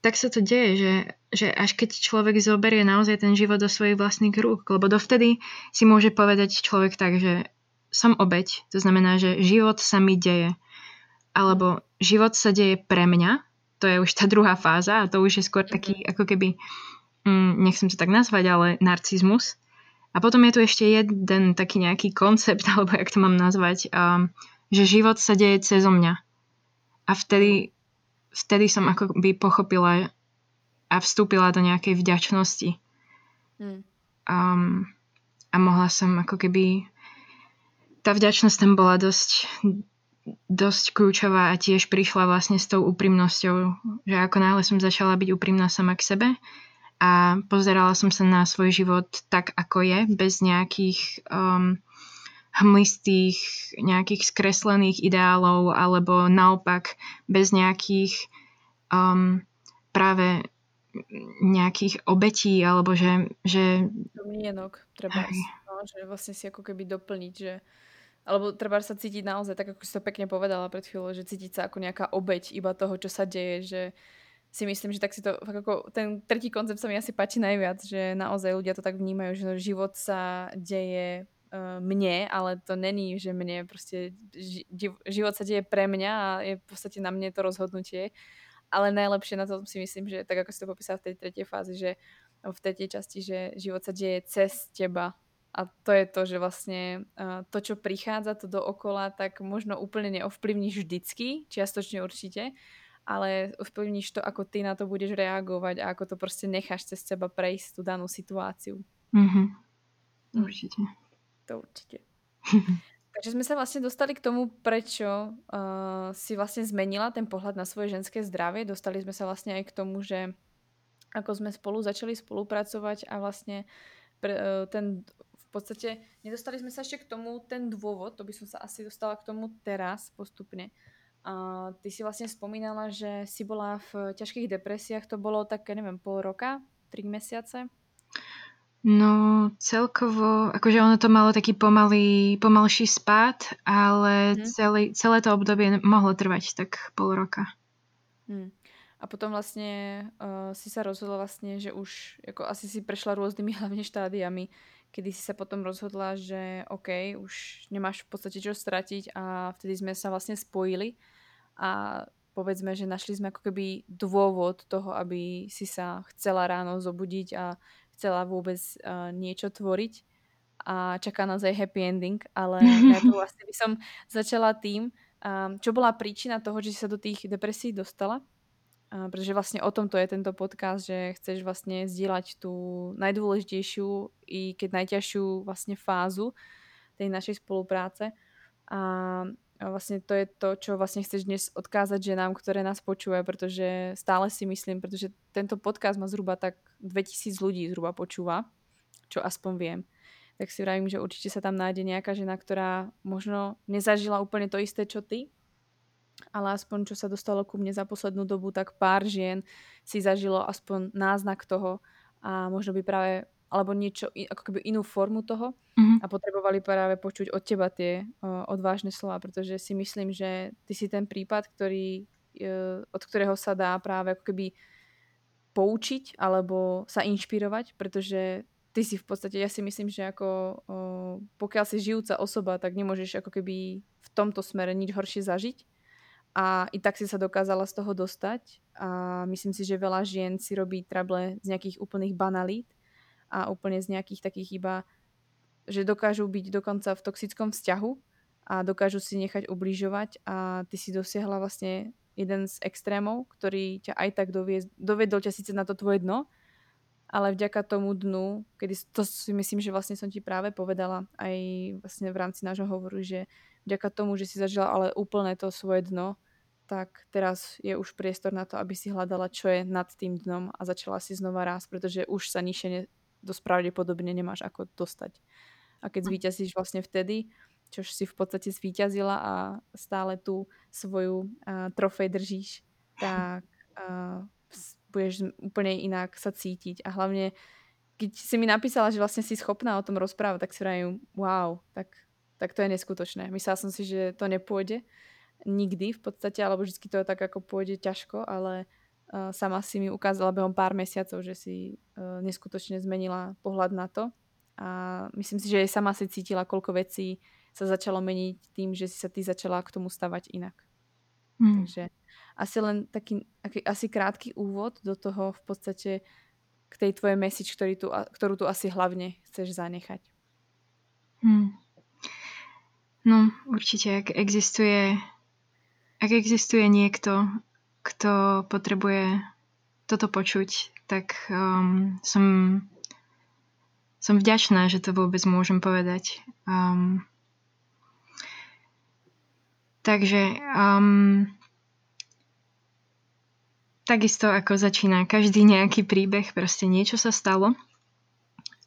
tak sa to deje, že, že až keď človek zoberie naozaj ten život do svojich vlastných rúk, lebo dovtedy si môže povedať človek tak, že som obeď, to znamená, že život sa mi deje. Alebo život sa deje pre mňa, to je už tá druhá fáza a to už je skôr taký ako keby, mm, nechcem to tak nazvať, ale narcizmus. A potom je tu ešte jeden taký nejaký koncept, (laughs) alebo jak to mám nazvať, um, že život sa deje cez mňa. A vtedy vtedy som ako by pochopila a vstúpila do nejakej vďačnosti. Mm. Um, a mohla som ako keby... Tá vďačnosť tam bola dosť, dosť kľúčová a tiež prišla vlastne s tou úprimnosťou, že ako náhle som začala byť úprimná sama k sebe a pozerala som sa na svoj život tak, ako je, bez nejakých um, hmlistých, nejakých skreslených ideálov alebo naopak bez nejakých um, práve nejakých obetí alebo že... že... Domienok treba, no, že vlastne si ako keby doplniť, že alebo treba sa cítiť naozaj, tak ako si to pekne povedala pred chvíľou, že cítiť sa ako nejaká obeť iba toho, čo sa deje, že si myslím, že tak si to, ako ten tretí koncept sa mi asi páči najviac, že naozaj ľudia to tak vnímajú, že život sa deje uh, mne, ale to není, že mne proste ži, život sa deje pre mňa a je v podstate na mne to rozhodnutie. Ale najlepšie na to si myslím, že tak ako si to popísal v tej tretej fázi, že v tretej časti, že život sa deje cez teba. A to je to, že vlastne uh, to, čo prichádza to dookola, tak možno úplne neovplyvníš vždycky, čiastočne určite, ale ovplyvníš to, ako ty na to budeš reagovať a ako to proste necháš cez seba prejsť tú danú situáciu. Mm-hmm. Určite. To určite. Takže sme sa vlastne dostali k tomu, prečo uh, si vlastne zmenila ten pohľad na svoje ženské zdravie. Dostali sme sa vlastne aj k tomu, že ako sme spolu začali spolupracovať a vlastne pre, uh, ten v podstate nedostali sme sa ešte k tomu ten dôvod, to by som sa asi dostala k tomu teraz postupne. A ty si vlastne spomínala, že si bola v ťažkých depresiách, to bolo tak, neviem, pol roka, tri mesiace? No celkovo, akože ono to malo taký pomalý, pomalší spád, ale mm. celé, celé to obdobie mohlo trvať tak pol roka. Mm. A potom vlastne uh, si sa rozhodla vlastne, že už ako asi si prešla rôznymi (laughs) hlavne štádiami, kedy si sa potom rozhodla, že OK, už nemáš v podstate čo stratiť a vtedy sme sa vlastne spojili a povedzme, že našli sme ako keby dôvod toho, aby si sa chcela ráno zobudiť a chcela vôbec uh, niečo tvoriť a čaká nás aj happy ending, ale najprv (laughs) vlastne by som začala tým, um, čo bola príčina toho, že si sa do tých depresí dostala. Uh, pretože vlastne o tomto je tento podcast, že chceš vlastne zdieľať tú najdôležitejšiu i keď najťažšiu vlastne fázu tej našej spolupráce. A a vlastne to je to, čo vlastne chceš dnes odkázať ženám, ktoré nás počúvajú, pretože stále si myslím, pretože tento podcast má zhruba tak 2000 ľudí zhruba počúva, čo aspoň viem. Tak si vravím, že určite sa tam nájde nejaká žena, ktorá možno nezažila úplne to isté, čo ty, ale aspoň čo sa dostalo ku mne za poslednú dobu, tak pár žien si zažilo aspoň náznak toho a možno by práve alebo niečo, ako keby inú formu toho mm-hmm. a potrebovali práve počuť od teba tie uh, odvážne slova, pretože si myslím, že ty si ten prípad, ktorý, uh, od ktorého sa dá práve ako keby poučiť alebo sa inšpirovať, pretože ty si v podstate, ja si myslím, že ako uh, pokiaľ si žijúca osoba, tak nemôžeš ako keby v tomto smere nič horšie zažiť a i tak si sa dokázala z toho dostať a myslím si, že veľa žien si robí trable z nejakých úplných banalít a úplne z nejakých takých iba, že dokážu byť dokonca v toxickom vzťahu a dokážu si nechať ubližovať a ty si dosiahla vlastne jeden z extrémov, ktorý ťa aj tak dovie, dovedol ťa síce na to tvoje dno, ale vďaka tomu dnu, kedy to si myslím, že vlastne som ti práve povedala aj vlastne v rámci nášho hovoru, že vďaka tomu, že si zažila ale úplne to svoje dno, tak teraz je už priestor na to, aby si hľadala, čo je nad tým dnom a začala si znova rásť, pretože už sa nižšie dosť pravdepodobne nemáš ako dostať. A keď hm. zvíťazíš vlastne vtedy, čo si v podstate zvíťazila a stále tú svoju uh, trofej držíš, tak uh, budeš úplne inak sa cítiť. A hlavne, keď si mi napísala, že vlastne si schopná o tom rozprávať, tak si vravím, wow, tak, tak to je neskutočné. Myslela som si, že to nepôjde nikdy v podstate, alebo vždy to tak ako pôjde ťažko, ale sama si mi ukázala behom pár mesiacov, že si uh, neskutočne zmenila pohľad na to a myslím si, že jej sama si cítila, koľko vecí sa začalo meniť tým, že si sa ty začala k tomu stavať inak. Mm. Takže asi len taký, aký, asi krátky úvod do toho v podstate k tej tvojej message, ktorý tu, ktorú tu asi hlavne chceš zanechať. Hmm. No, určite, ak existuje ak existuje niekto, kto potrebuje toto počuť, tak um, som, som vďačná, že to vôbec môžem povedať. Um, takže um, takisto ako začína každý nejaký príbeh, proste niečo sa stalo.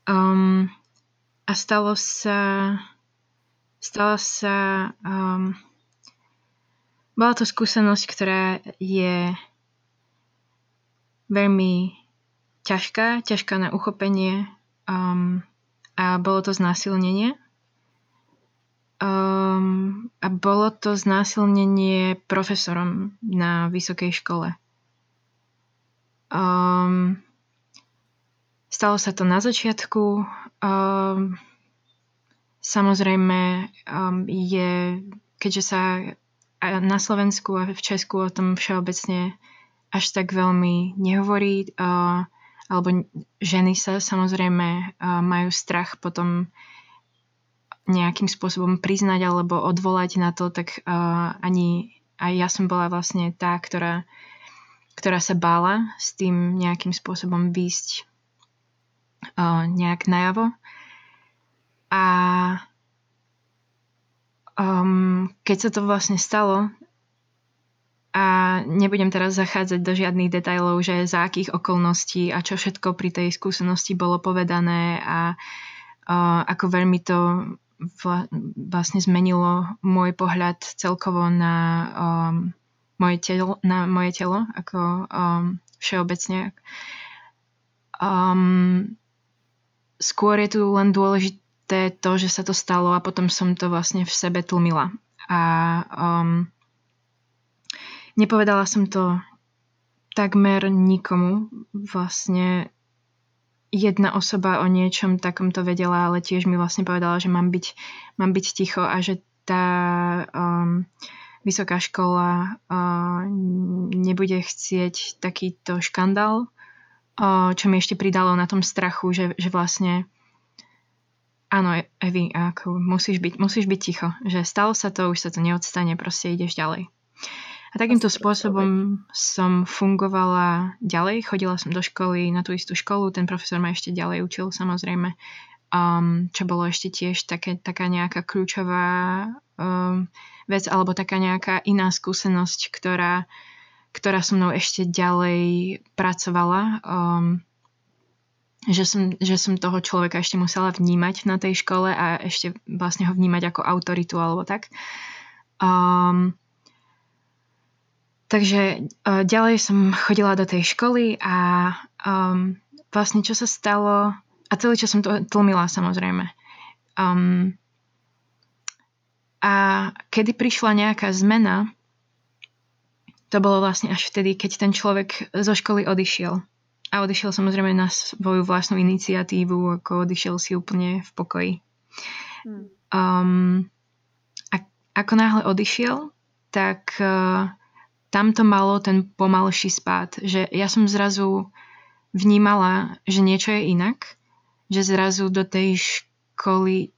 Um, a stalo sa stala sa um, bola to skúsenosť, ktorá je veľmi ťažká, ťažká na uchopenie um, a bolo to znásilnenie. Um, a bolo to znásilnenie profesorom na vysokej škole. Um, stalo sa to na začiatku. Um, samozrejme um, je, keďže sa na Slovensku a v Česku o tom všeobecne až tak veľmi nehovorí, uh, alebo ženy sa samozrejme uh, majú strach potom nejakým spôsobom priznať alebo odvolať na to, tak uh, ani aj ja som bola vlastne tá, ktorá, ktorá sa bála s tým nejakým spôsobom výjsť uh, nejak najavo. A um, keď sa to vlastne stalo, a nebudem teraz zachádzať do žiadnych detajlov, že za akých okolností a čo všetko pri tej skúsenosti bolo povedané a uh, ako veľmi to vlastne zmenilo môj pohľad celkovo na um, moje telo, na moje telo ako um, všeobecne. Um, skôr je tu len dôležité to, že sa to stalo a potom som to vlastne v sebe tlmila. A um, nepovedala som to takmer nikomu. Vlastne jedna osoba o niečom takomto vedela, ale tiež mi vlastne povedala, že mám byť, mám byť ticho a že tá um, vysoká škola uh, nebude chcieť takýto škandál, uh, čo mi ešte pridalo na tom strachu, že, že vlastne áno, Evi, ako musíš byť, musíš byť ticho, že stalo sa to, už sa to neodstane, proste ideš ďalej. A takýmto spôsobom som fungovala ďalej. Chodila som do školy, na tú istú školu. Ten profesor ma ešte ďalej učil, samozrejme. Um, čo bolo ešte tiež také, taká nejaká kľúčová um, vec, alebo taká nejaká iná skúsenosť, ktorá, ktorá so mnou ešte ďalej pracovala. Um, že som, že som toho človeka ešte musela vnímať na tej škole a ešte vlastne ho vnímať ako autoritu alebo tak. Um, Takže uh, ďalej som chodila do tej školy a um, vlastne čo sa stalo, a celý čas som to tlmila samozrejme. Um, a kedy prišla nejaká zmena, to bolo vlastne až vtedy, keď ten človek zo školy odišiel. A odišiel samozrejme na svoju vlastnú iniciatívu, ako odišiel si úplne v pokoji. Hmm. Um, a ako náhle odišiel, tak uh, tam to malo ten pomalší spád, že ja som zrazu vnímala, že niečo je inak, že zrazu do tej školy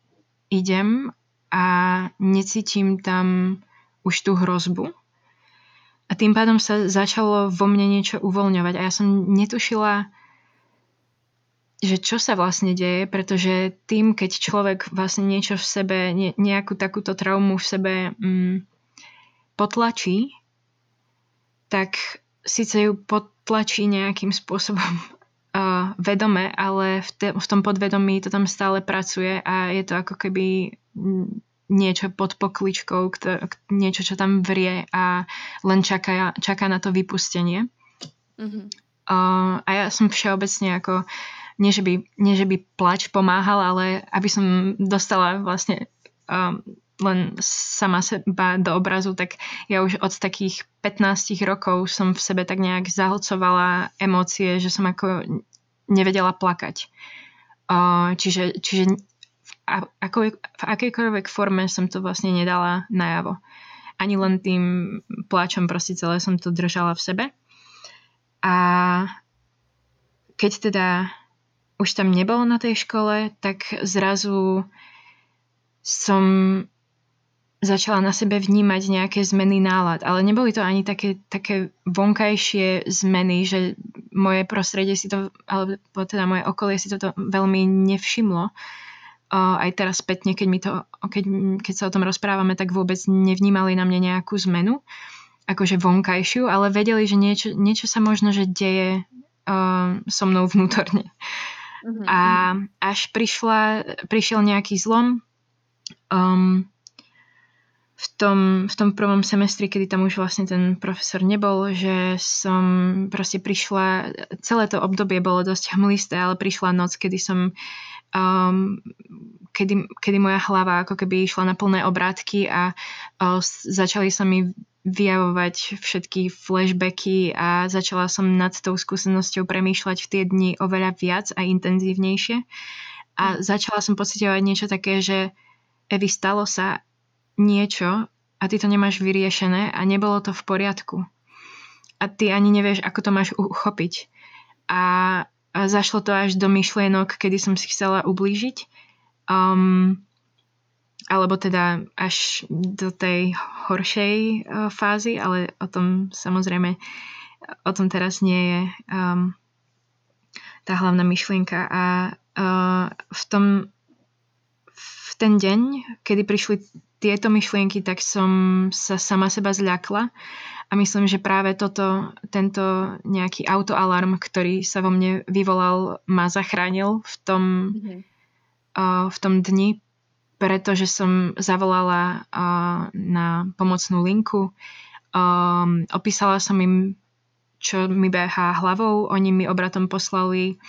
idem a necítim tam už tú hrozbu. A tým pádom sa začalo vo mne niečo uvoľňovať. A ja som netušila, že čo sa vlastne deje, pretože tým, keď človek vlastne niečo v sebe, ne, nejakú takúto traumu v sebe mm, potlačí, tak síce ju potlačí nejakým spôsobom (laughs) uh, vedome, ale v, te, v tom podvedomí to tam stále pracuje a je to ako keby niečo pod pokličkou, kto, niečo, čo tam vrie a len čaká, čaká na to vypustenie. Mm-hmm. Uh, a ja som všeobecne ako, nie že, by, nie že by plač pomáhal, ale aby som dostala vlastne um, len sama seba do obrazu, tak ja už od takých 15 rokov som v sebe tak nejak zahlcovala emócie, že som ako nevedela plakať. čiže, čiže v, ako, v akejkoľvek forme som to vlastne nedala najavo. Ani len tým pláčom proste celé som to držala v sebe. A keď teda už tam nebolo na tej škole, tak zrazu som začala na sebe vnímať nejaké zmeny nálad. Ale neboli to ani také, také vonkajšie zmeny, že moje prostredie si to, alebo teda moje okolie si toto veľmi nevšimlo. Uh, aj teraz spätne, keď, mi to, keď, keď sa o tom rozprávame, tak vôbec nevnímali na mne nejakú zmenu, akože vonkajšiu, ale vedeli, že niečo, niečo sa možno, že deje uh, so mnou vnútorne. Mm-hmm. A až prišla, prišiel nejaký zlom, um, v tom, v tom prvom semestri, kedy tam už vlastne ten profesor nebol, že som proste prišla, celé to obdobie bolo dosť hmlisté, ale prišla noc, kedy som um, kedy, kedy moja hlava ako keby išla na plné obrátky a uh, začali sa mi vyjavovať všetky flashbacky a začala som nad tou skúsenosťou premýšľať v tie dni oveľa viac a intenzívnejšie. A mhm. začala som pocitovať niečo také, že Evi, stalo sa niečo a ty to nemáš vyriešené a nebolo to v poriadku. A ty ani nevieš, ako to máš uchopiť. A, zašlo to až do myšlienok, kedy som si chcela ublížiť. Um, alebo teda až do tej horšej uh, fázy, ale o tom samozrejme, o tom teraz nie je um, tá hlavná myšlienka. A uh, v tom v ten deň, kedy prišli tieto myšlienky, tak som sa sama seba zľakla a myslím, že práve toto, tento nejaký autoalarm, ktorý sa vo mne vyvolal, ma zachránil v tom, mm-hmm. uh, v tom dni, pretože som zavolala uh, na pomocnú linku. Um, opísala som im, čo mi behá hlavou. Oni mi obratom poslali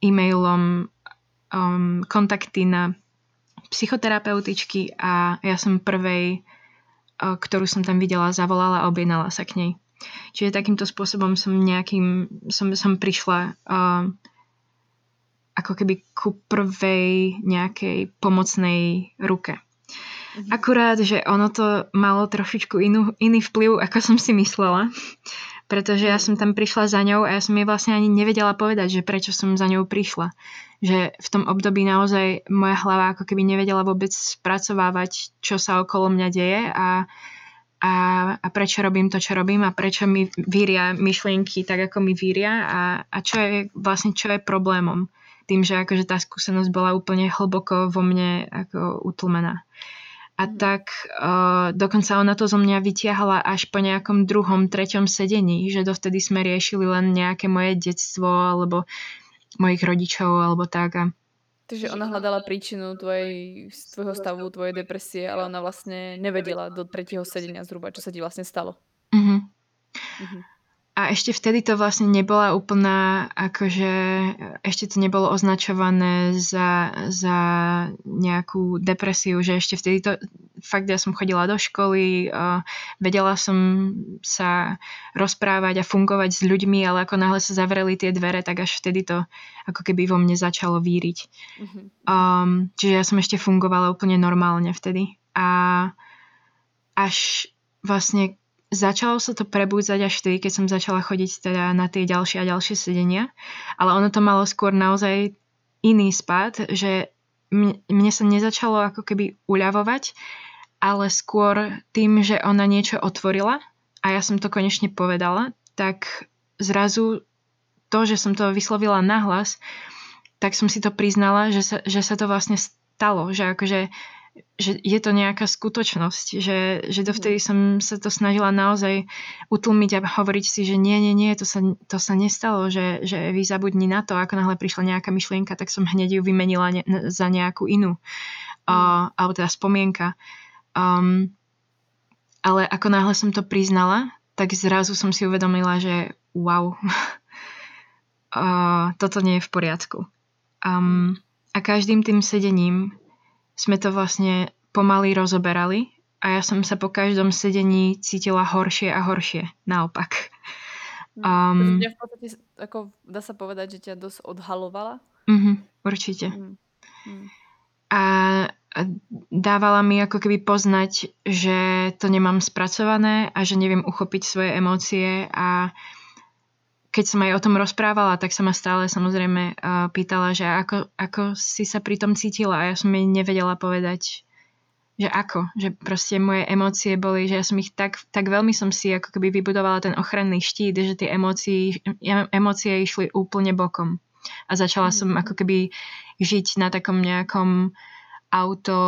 e-mailom um, kontakty na psychoterapeutičky a ja som prvej, ktorú som tam videla, zavolala a objednala sa k nej. Čiže takýmto spôsobom som nejakým, som, som prišla uh, ako keby ku prvej nejakej pomocnej ruke. Mhm. Akurát, že ono to malo trošičku inú, iný vplyv, ako som si myslela, pretože ja som tam prišla za ňou a ja som jej vlastne ani nevedela povedať, že prečo som za ňou prišla. Že v tom období naozaj moja hlava ako keby nevedela vôbec spracovávať, čo sa okolo mňa deje a, a, a prečo robím to, čo robím a prečo mi víria myšlienky tak, ako mi víria a, a čo je vlastne čo je problémom tým, že akože tá skúsenosť bola úplne hlboko vo mne ako utlmená. A mm. tak uh, dokonca ona to zo mňa vytiahla až po nejakom druhom, treťom sedení, že dovtedy sme riešili len nejaké moje detstvo alebo mojich rodičov alebo tak. A... Takže ona hľadala príčinu tvojej, tvojho stavu, tvojej depresie, ale ona vlastne nevedela do tretieho sedenia zhruba, čo sa ti vlastne stalo. Mm-hmm. Mm-hmm. A ešte vtedy to vlastne nebola úplná, akože ešte to nebolo označované za, za nejakú depresiu, že ešte vtedy to, fakt ja som chodila do školy, uh, vedela som sa rozprávať a fungovať s ľuďmi, ale ako náhle sa zavreli tie dvere, tak až vtedy to ako keby vo mne začalo víriť. Mm-hmm. Um, čiže ja som ešte fungovala úplne normálne vtedy. A až vlastne Začalo sa to prebúdzať až vtedy, keď som začala chodiť teda na tie ďalšie a ďalšie sedenia, ale ono to malo skôr naozaj iný spad, že mne sa nezačalo ako keby uľavovať, ale skôr tým, že ona niečo otvorila a ja som to konečne povedala, tak zrazu to, že som to vyslovila nahlas, tak som si to priznala, že sa, že sa to vlastne stalo, že akože že je to nejaká skutočnosť, že, že dovtedy som sa to snažila naozaj utlmiť a hovoriť si, že nie, nie, nie, to sa, to sa nestalo, že, že vy zabudni na to, ako náhle prišla nejaká myšlienka, tak som hneď ju vymenila ne, za nejakú inú, uh, alebo teda spomienka. Um, ale ako náhle som to priznala, tak zrazu som si uvedomila, že wow, (laughs) uh, toto nie je v poriadku. Um, a každým tým sedením sme to vlastne pomaly rozoberali a ja som sa po každom sedení cítila horšie a horšie. Naopak. Um, v podstate, ako dá sa povedať, že ťa dosť odhalovala? Uh-huh, určite. Uh-huh. A dávala mi ako keby poznať, že to nemám spracované a že neviem uchopiť svoje emócie a keď som aj o tom rozprávala, tak sa ma stále samozrejme uh, pýtala, že ako, ako si sa pri tom cítila a ja som jej nevedela povedať, že ako, že proste moje emócie boli, že ja som ich tak, tak veľmi som si ako keby vybudovala ten ochranný štít, že tie emócie, emócie išli úplne bokom. A začala mm. som ako keby žiť na takom nejakom auto,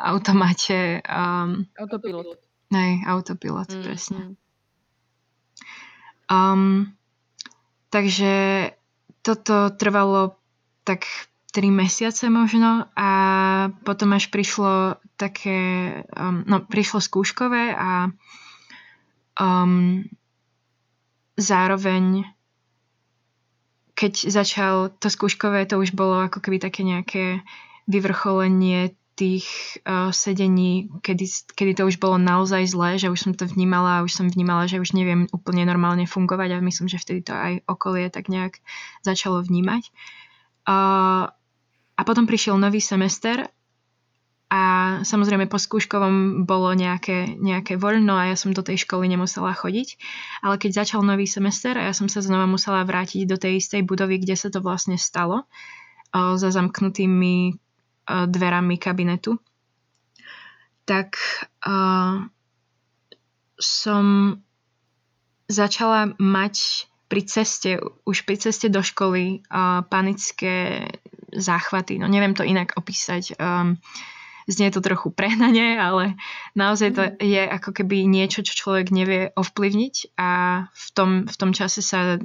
automate. Um, autopilot. Nej, autopilot, mm. presne. Um, takže toto trvalo tak 3 mesiace možno a potom až prišlo také, um, no prišlo skúškové a um, zároveň keď začal to skúškové, to už bolo ako keby také nejaké vyvrcholenie tých uh, sedení, kedy, kedy to už bolo naozaj zlé, že už som to vnímala a už som vnímala, že už neviem úplne normálne fungovať a myslím, že vtedy to aj okolie tak nejak začalo vnímať. Uh, a potom prišiel nový semester a samozrejme po skúškovom bolo nejaké, nejaké voľno a ja som do tej školy nemusela chodiť. Ale keď začal nový semester a ja som sa znova musela vrátiť do tej istej budovy, kde sa to vlastne stalo, uh, za zamknutými dverami kabinetu, tak uh, som začala mať pri ceste, už pri ceste do školy uh, panické záchvaty. No neviem to inak opísať. Um, znie to trochu prehnanie, ale naozaj to mhm. je ako keby niečo, čo človek nevie ovplyvniť a v tom, v tom čase sa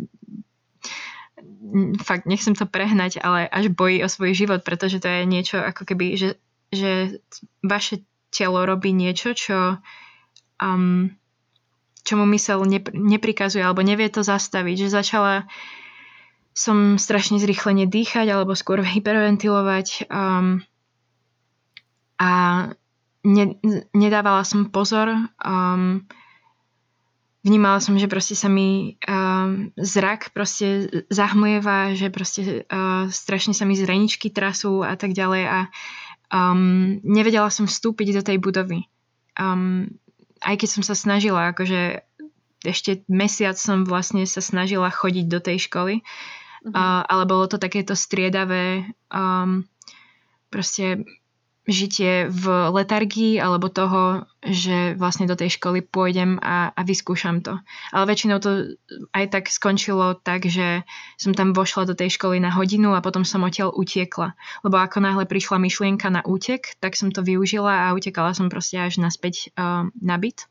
fakt nechcem to prehnať, ale až bojí o svoj život, pretože to je niečo ako keby, že, že vaše telo robí niečo, čo um, čomu mysel nep- neprikazuje alebo nevie to zastaviť. Že začala som strašne zrýchlene dýchať alebo skôr hyperventilovať um, a ne, nedávala som pozor. Um, vnímala som, že proste sa mi um, zrak proste zahmlieva, že proste uh, strašne sa mi zreničky trasú a tak ďalej a um, nevedela som vstúpiť do tej budovy. Um, aj keď som sa snažila, akože ešte mesiac som vlastne sa snažila chodiť do tej školy, uh-huh. uh, ale bolo to takéto striedavé um, proste žitie v letargii alebo toho, že vlastne do tej školy pôjdem a, a vyskúšam to. Ale väčšinou to aj tak skončilo tak, že som tam vošla do tej školy na hodinu a potom som odtiaľ utiekla. Lebo ako náhle prišla myšlienka na útek, tak som to využila a utekala som proste až naspäť uh, na byt.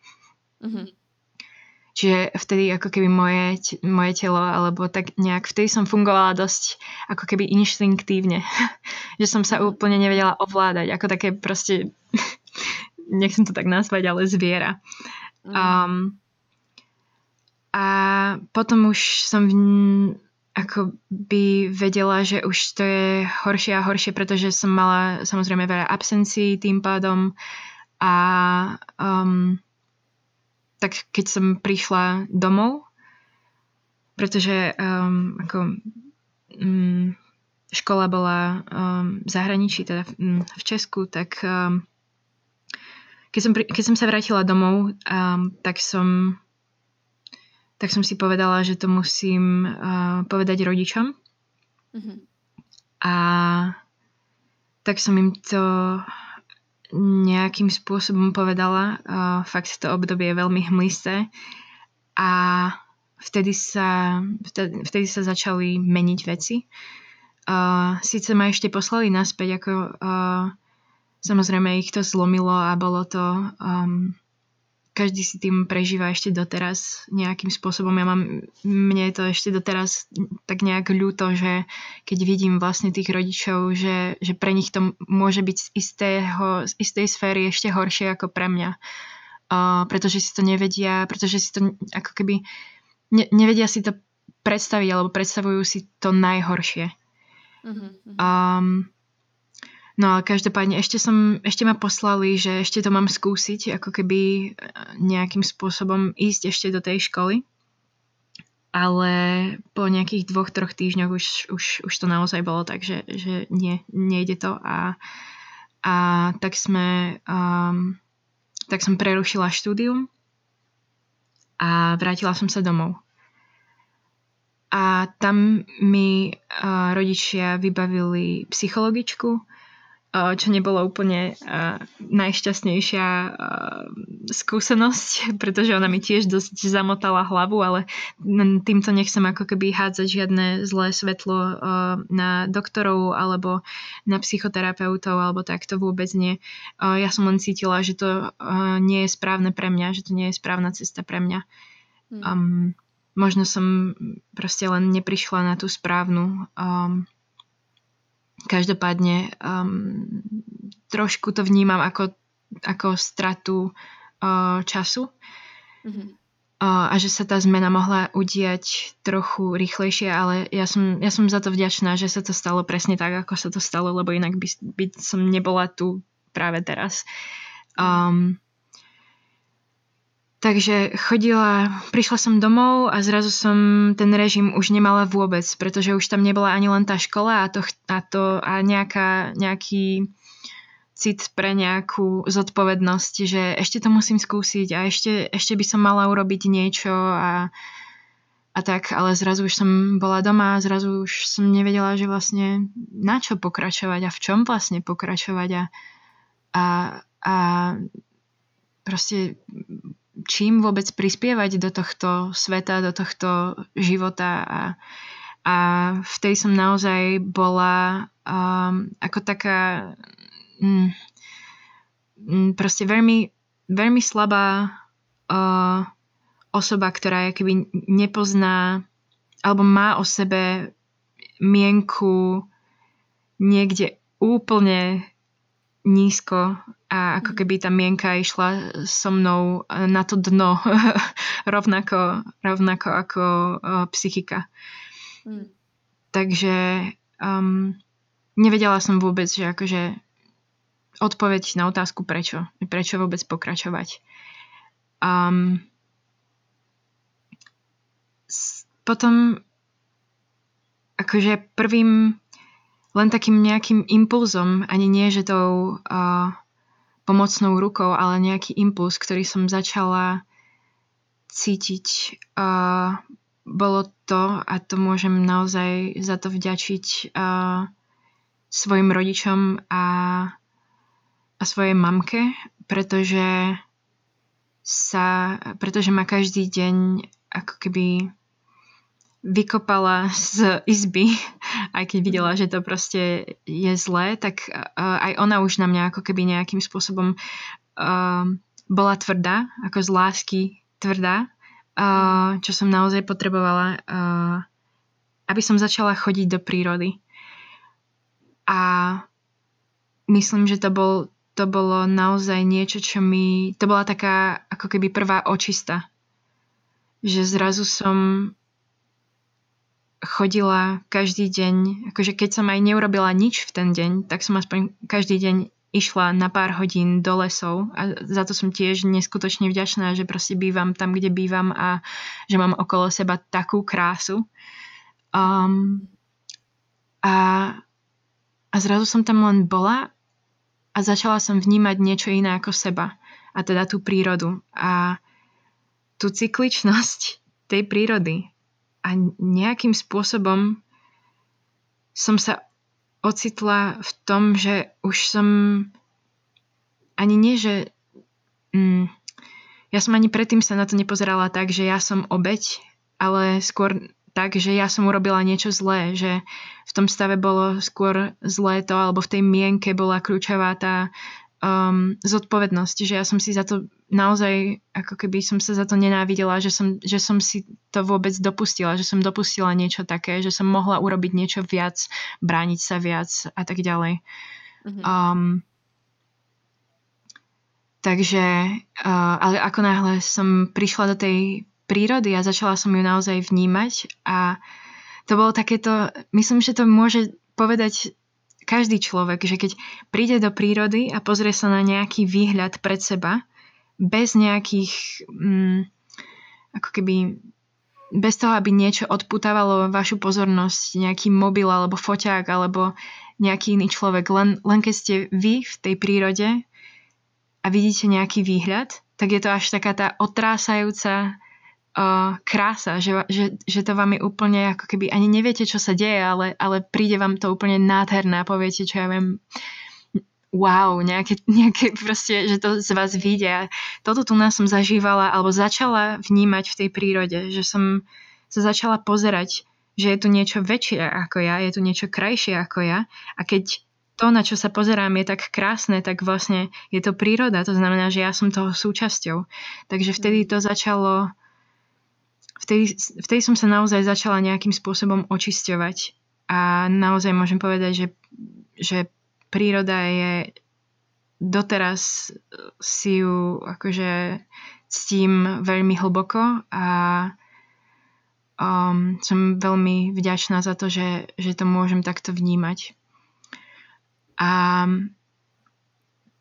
Mm-hmm. Čiže vtedy ako keby moje, moje telo, alebo tak nejak, vtedy som fungovala dosť ako keby inštinktívne. (laughs) že som sa úplne nevedela ovládať, ako také proste, (laughs) nechcem to tak nazvať, ale zviera. Um, a potom už som v, ako by vedela, že už to je horšie a horšie, pretože som mala samozrejme veľa absencií tým pádom a um, tak keď som prišla domov, pretože um, ako um, škola bola um, v zahraničí, teda v, um, v Česku, tak um, keď, som, keď som sa vrátila domov, um, tak som tak som si povedala, že to musím uh, povedať rodičom. Mm-hmm. A tak som im to nejakým spôsobom povedala. Uh, fakt to obdobie je veľmi hmlisté a vtedy sa, vtedy, vtedy sa začali meniť veci. Uh, Sice ma ešte poslali naspäť, ako uh, samozrejme ich to zlomilo a bolo to um, každý si tým prežíva ešte doteraz nejakým spôsobom. Ja mám, mne je to ešte doteraz tak nejak ľúto, že keď vidím vlastne tých rodičov, že, že pre nich to môže byť z, istého, z istej sféry ešte horšie ako pre mňa. Uh, pretože si to nevedia, pretože si to ako keby ne, nevedia si to predstaviť alebo predstavujú si to najhoršie. Uh-huh, Um, No ale každopádne ešte, som, ešte ma poslali, že ešte to mám skúsiť, ako keby e, nejakým spôsobom ísť ešte do tej školy. Ale po nejakých dvoch, troch týždňoch už, už, už to naozaj bolo tak, že, že nie, nejde to. A, a tak sme um, tak som prerušila štúdium a vrátila som sa domov. A tam mi uh, rodičia vybavili psychologičku, čo nebolo úplne uh, najšťastnejšia uh, skúsenosť, (laughs) pretože ona mi tiež dosť zamotala hlavu, ale týmto nechcem ako keby hádzať žiadne zlé svetlo uh, na doktorov alebo na psychoterapeutov alebo tak to vôbec nie. Ja som len cítila, že to nie je správne pre mňa, že to nie je správna cesta pre mňa. Um, možno som proste len neprišla na tú správnu um, Každopádne um, trošku to vnímam ako, ako stratu uh, času mm-hmm. uh, a že sa tá zmena mohla udiať trochu rýchlejšie, ale ja som, ja som za to vďačná, že sa to stalo presne tak, ako sa to stalo, lebo inak by, by som nebola tu práve teraz. Um, takže chodila, prišla som domov a zrazu som ten režim už nemala vôbec, pretože už tam nebola ani len tá škola a, to, a, to, a nejaká, nejaký cit pre nejakú zodpovednosť, že ešte to musím skúsiť a ešte, ešte by som mala urobiť niečo a, a tak, ale zrazu už som bola doma a zrazu už som nevedela, že vlastne na čo pokračovať a v čom vlastne pokračovať a, a, a proste čím vôbec prispievať do tohto sveta, do tohto života. A, a v tej som naozaj bola um, ako taká mm, mm, proste veľmi, veľmi slabá uh, osoba, ktorá keby nepozná alebo má o sebe mienku niekde úplne nízko a ako keby tá mienka išla so mnou na to dno (laughs) rovnako, rovnako ako uh, psychika. Mm. Takže um, nevedela som vôbec, že akože odpoveď na otázku prečo. Prečo vôbec pokračovať. Um, potom akože prvým len takým nejakým impulzom, ani nie, že tou uh, pomocnou rukou, ale nejaký impuls, ktorý som začala cítiť, uh, bolo to, a to môžem naozaj za to vďačiť uh, svojim rodičom a a svojej mamke, pretože sa, pretože ma každý deň ako keby vykopala z izby, aj keď videla, že to proste je zlé, tak uh, aj ona už na mňa ako keby nejakým spôsobom uh, bola tvrdá, ako z lásky tvrdá, uh, čo som naozaj potrebovala, uh, aby som začala chodiť do prírody. A myslím, že to bol to bolo naozaj niečo, čo mi... To bola taká ako keby prvá očista. Že zrazu som chodila každý deň, akože keď som aj neurobila nič v ten deň, tak som aspoň každý deň išla na pár hodín do lesov a za to som tiež neskutočne vďačná, že proste bývam tam, kde bývam a že mám okolo seba takú krásu. Um, a, a zrazu som tam len bola a začala som vnímať niečo iné ako seba, a teda tú prírodu a tú cykličnosť tej prírody. A nejakým spôsobom som sa ocitla v tom, že už som ani nie, že mm, ja som ani predtým sa na to nepozerala tak, že ja som obeď, ale skôr tak, že ja som urobila niečo zlé, že v tom stave bolo skôr zlé to, alebo v tej mienke bola kľúčová tá um, zodpovednosť, že ja som si za to naozaj, ako keby som sa za to nenávidela, že som, že som si to vôbec dopustila, že som dopustila niečo také, že som mohla urobiť niečo viac, brániť sa viac a tak ďalej. Mm-hmm. Um, takže, uh, ale ako náhle som prišla do tej prírody a začala som ju naozaj vnímať a to bolo takéto, myslím, že to môže povedať každý človek, že keď príde do prírody a pozrie sa na nejaký výhľad pred seba, bez nejakých, mm, ako keby, bez toho, aby niečo odputávalo vašu pozornosť, nejaký mobil alebo foťák alebo nejaký iný človek, len, len keď ste vy v tej prírode a vidíte nejaký výhľad, tak je to až taká tá otrásajúca uh, krása, že, že, že to vám je úplne ako keby ani neviete, čo sa deje, ale, ale príde vám to úplne nádherné a poviete, čo ja viem, wow, nejaké, (laughs) nejaké proste, že to z vás vidia. Toto tu nás som zažívala alebo začala vnímať v tej prírode, že som sa začala pozerať, že je tu niečo väčšie ako ja, je tu niečo krajšie ako ja a keď to, na čo sa pozerám, je tak krásne, tak vlastne je to príroda, to znamená, že ja som toho súčasťou. Takže vtedy to začalo vtedy, vtedy som sa naozaj začala nejakým spôsobom očisťovať a naozaj môžem povedať, že, že príroda je doteraz si ju akože ctím veľmi hlboko a um, som veľmi vďačná za to, že, že to môžem takto vnímať. A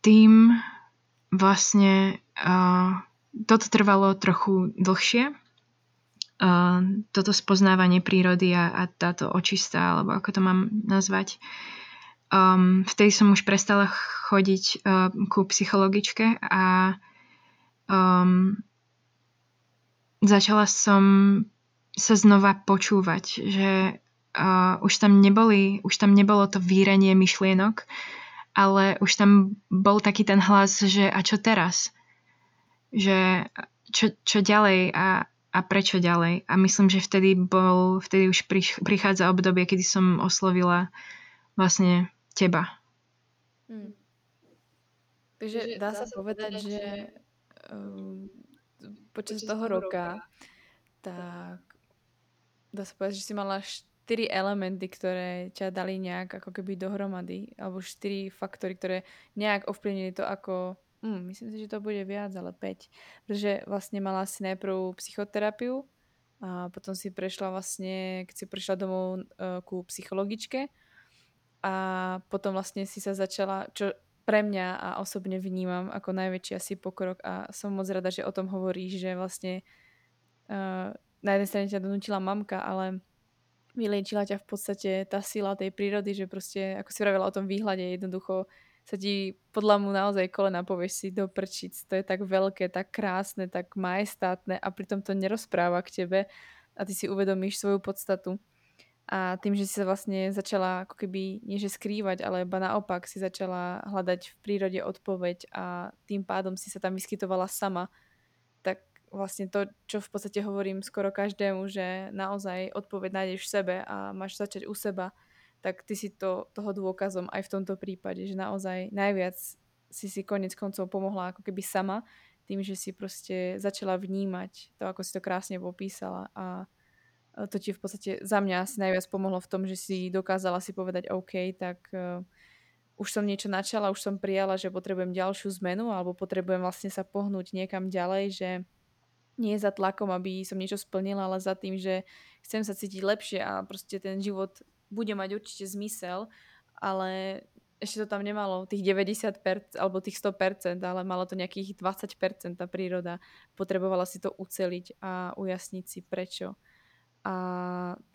tým vlastne uh, toto trvalo trochu dlhšie, uh, toto spoznávanie prírody a, a táto očistá, alebo ako to mám nazvať. Um, vtedy som už prestala chodiť uh, ku psychologičke a um, začala som sa znova počúvať, že uh, už tam neboli, už tam nebolo to výrenie myšlienok, ale už tam bol taký ten hlas, že a čo teraz? Že čo, čo ďalej a, a prečo ďalej. A myslím, že vtedy bol, vtedy už prichádza obdobie, kedy som oslovila vlastne teba. Hmm. Takže dá sa povedať, že um, počas toho roka, tak dá sa povedať, že si mala štyri elementy, ktoré ťa dali nejak ako keby dohromady, alebo štyri faktory, ktoré nejak ovplyvnili to, ako Hmm, myslím si, že to bude viac, ale 5. Pretože vlastne mala si najprv psychoterapiu a potom si prešla vlastne, keď si prišla domov uh, ku psychologičke a potom vlastne si sa začala, čo pre mňa a osobne vnímam ako najväčší asi pokrok a som moc rada, že o tom hovoríš, že vlastne uh, na jednej strane ťa donútila mamka, ale vyliečila ťa v podstate tá sila tej prírody, že proste, ako si vravila o tom výhľade, jednoducho sa ti podľa mu naozaj kolena povieš si do prčic. To je tak veľké, tak krásne, tak majestátne a pritom to nerozpráva k tebe a ty si uvedomíš svoju podstatu. A tým, že si sa vlastne začala ako keby nie že skrývať, ale iba naopak si začala hľadať v prírode odpoveď a tým pádom si sa tam vyskytovala sama, tak vlastne to, čo v podstate hovorím skoro každému, že naozaj odpoveď nájdeš v sebe a máš začať u seba tak ty si to, toho dôkazom aj v tomto prípade, že naozaj najviac si si konec koncov pomohla ako keby sama, tým, že si proste začala vnímať to, ako si to krásne popísala a to ti v podstate za mňa asi najviac pomohlo v tom, že si dokázala si povedať OK, tak uh, už som niečo načala, už som prijala, že potrebujem ďalšiu zmenu alebo potrebujem vlastne sa pohnúť niekam ďalej, že nie za tlakom, aby som niečo splnila, ale za tým, že chcem sa cítiť lepšie a proste ten život bude mať určite zmysel, ale ešte to tam nemalo tých 90% alebo tých 100%, ale malo to nejakých 20% tá príroda. Potrebovala si to uceliť a ujasniť si prečo. A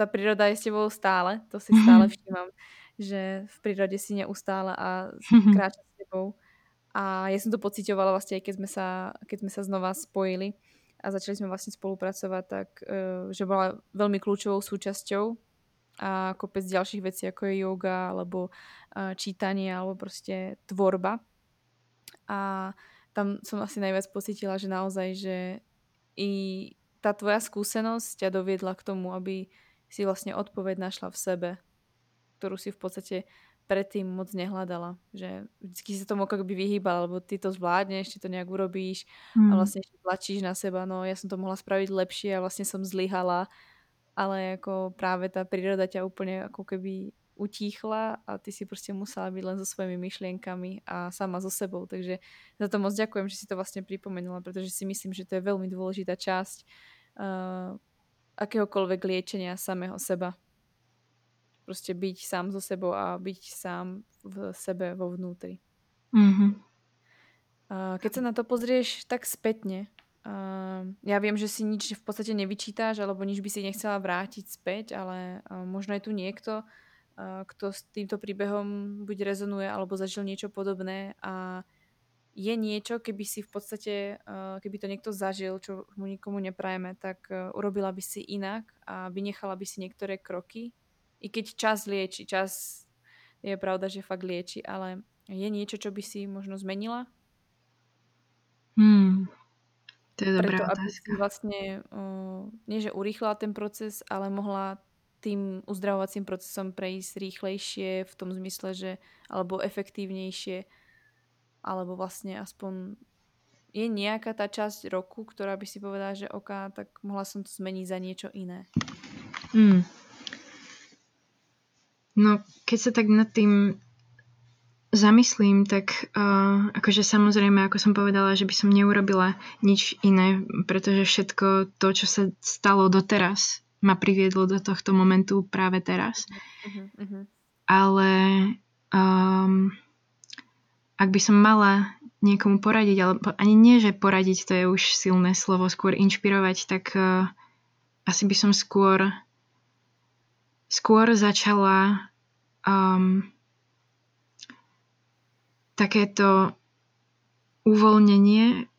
tá príroda je s tebou stále, to si stále (laughs) všímam, že v prírode si neustále a (laughs) kráča s tebou. A ja som to pocitovala vlastne aj keď sme sa, keď sme sa znova spojili a začali sme vlastne spolupracovať, tak eh, že bola veľmi kľúčovou súčasťou a kopec ďalších vecí, ako je yoga, alebo čítanie, alebo proste tvorba. A tam som asi najviac pocitila, že naozaj, že i tá tvoja skúsenosť ťa doviedla k tomu, aby si vlastne odpoveď našla v sebe, ktorú si v podstate predtým moc nehľadala. Že vždy sa tomu ako by vyhýbala, lebo ty to zvládneš, ty to nejak urobíš mm. a vlastne tlačíš na seba, no ja som to mohla spraviť lepšie a vlastne som zlyhala ale ako práve tá príroda ťa úplne ako keby utíchla a ty si proste musela byť len so svojimi myšlienkami a sama so sebou. Takže za to moc ďakujem, že si to vlastne pripomenula, pretože si myslím, že to je veľmi dôležitá časť uh, akéhokoľvek liečenia samého seba. Proste byť sám so sebou a byť sám v sebe vo vnútri. Mm-hmm. Uh, keď sa na to pozrieš tak spätne, Uh, ja viem, že si nič v podstate nevyčítáš, alebo nič by si nechcela vrátiť späť, ale uh, možno je tu niekto, kto s týmto príbehom buď rezonuje, alebo zažil niečo podobné a je niečo, keby si v podstate, keby to niekto zažil, čo mu nikomu neprajeme, tak uh, urobila by si inak a vynechala by si niektoré kroky. I keď čas lieči, čas je pravda, že fakt lieči, ale je niečo, čo by si možno zmenila? Hmm, to je dobrá Preto, aby si vlastne nie že urýchlila ten proces, ale mohla tým uzdravovacím procesom prejsť rýchlejšie v tom zmysle, že alebo efektívnejšie alebo vlastne aspoň je nejaká tá časť roku, ktorá by si povedala, že OK, tak mohla som to zmeniť za niečo iné. Hmm. No, keď sa tak nad tým zamyslím, tak uh, akože samozrejme, ako som povedala, že by som neurobila nič iné, pretože všetko to, čo sa stalo doteraz, ma priviedlo do tohto momentu práve teraz. Uh-huh. Ale um, ak by som mala niekomu poradiť, alebo ani nie, že poradiť, to je už silné slovo, skôr inšpirovať, tak uh, asi by som skôr skôr začala um, takéto uvoľnenie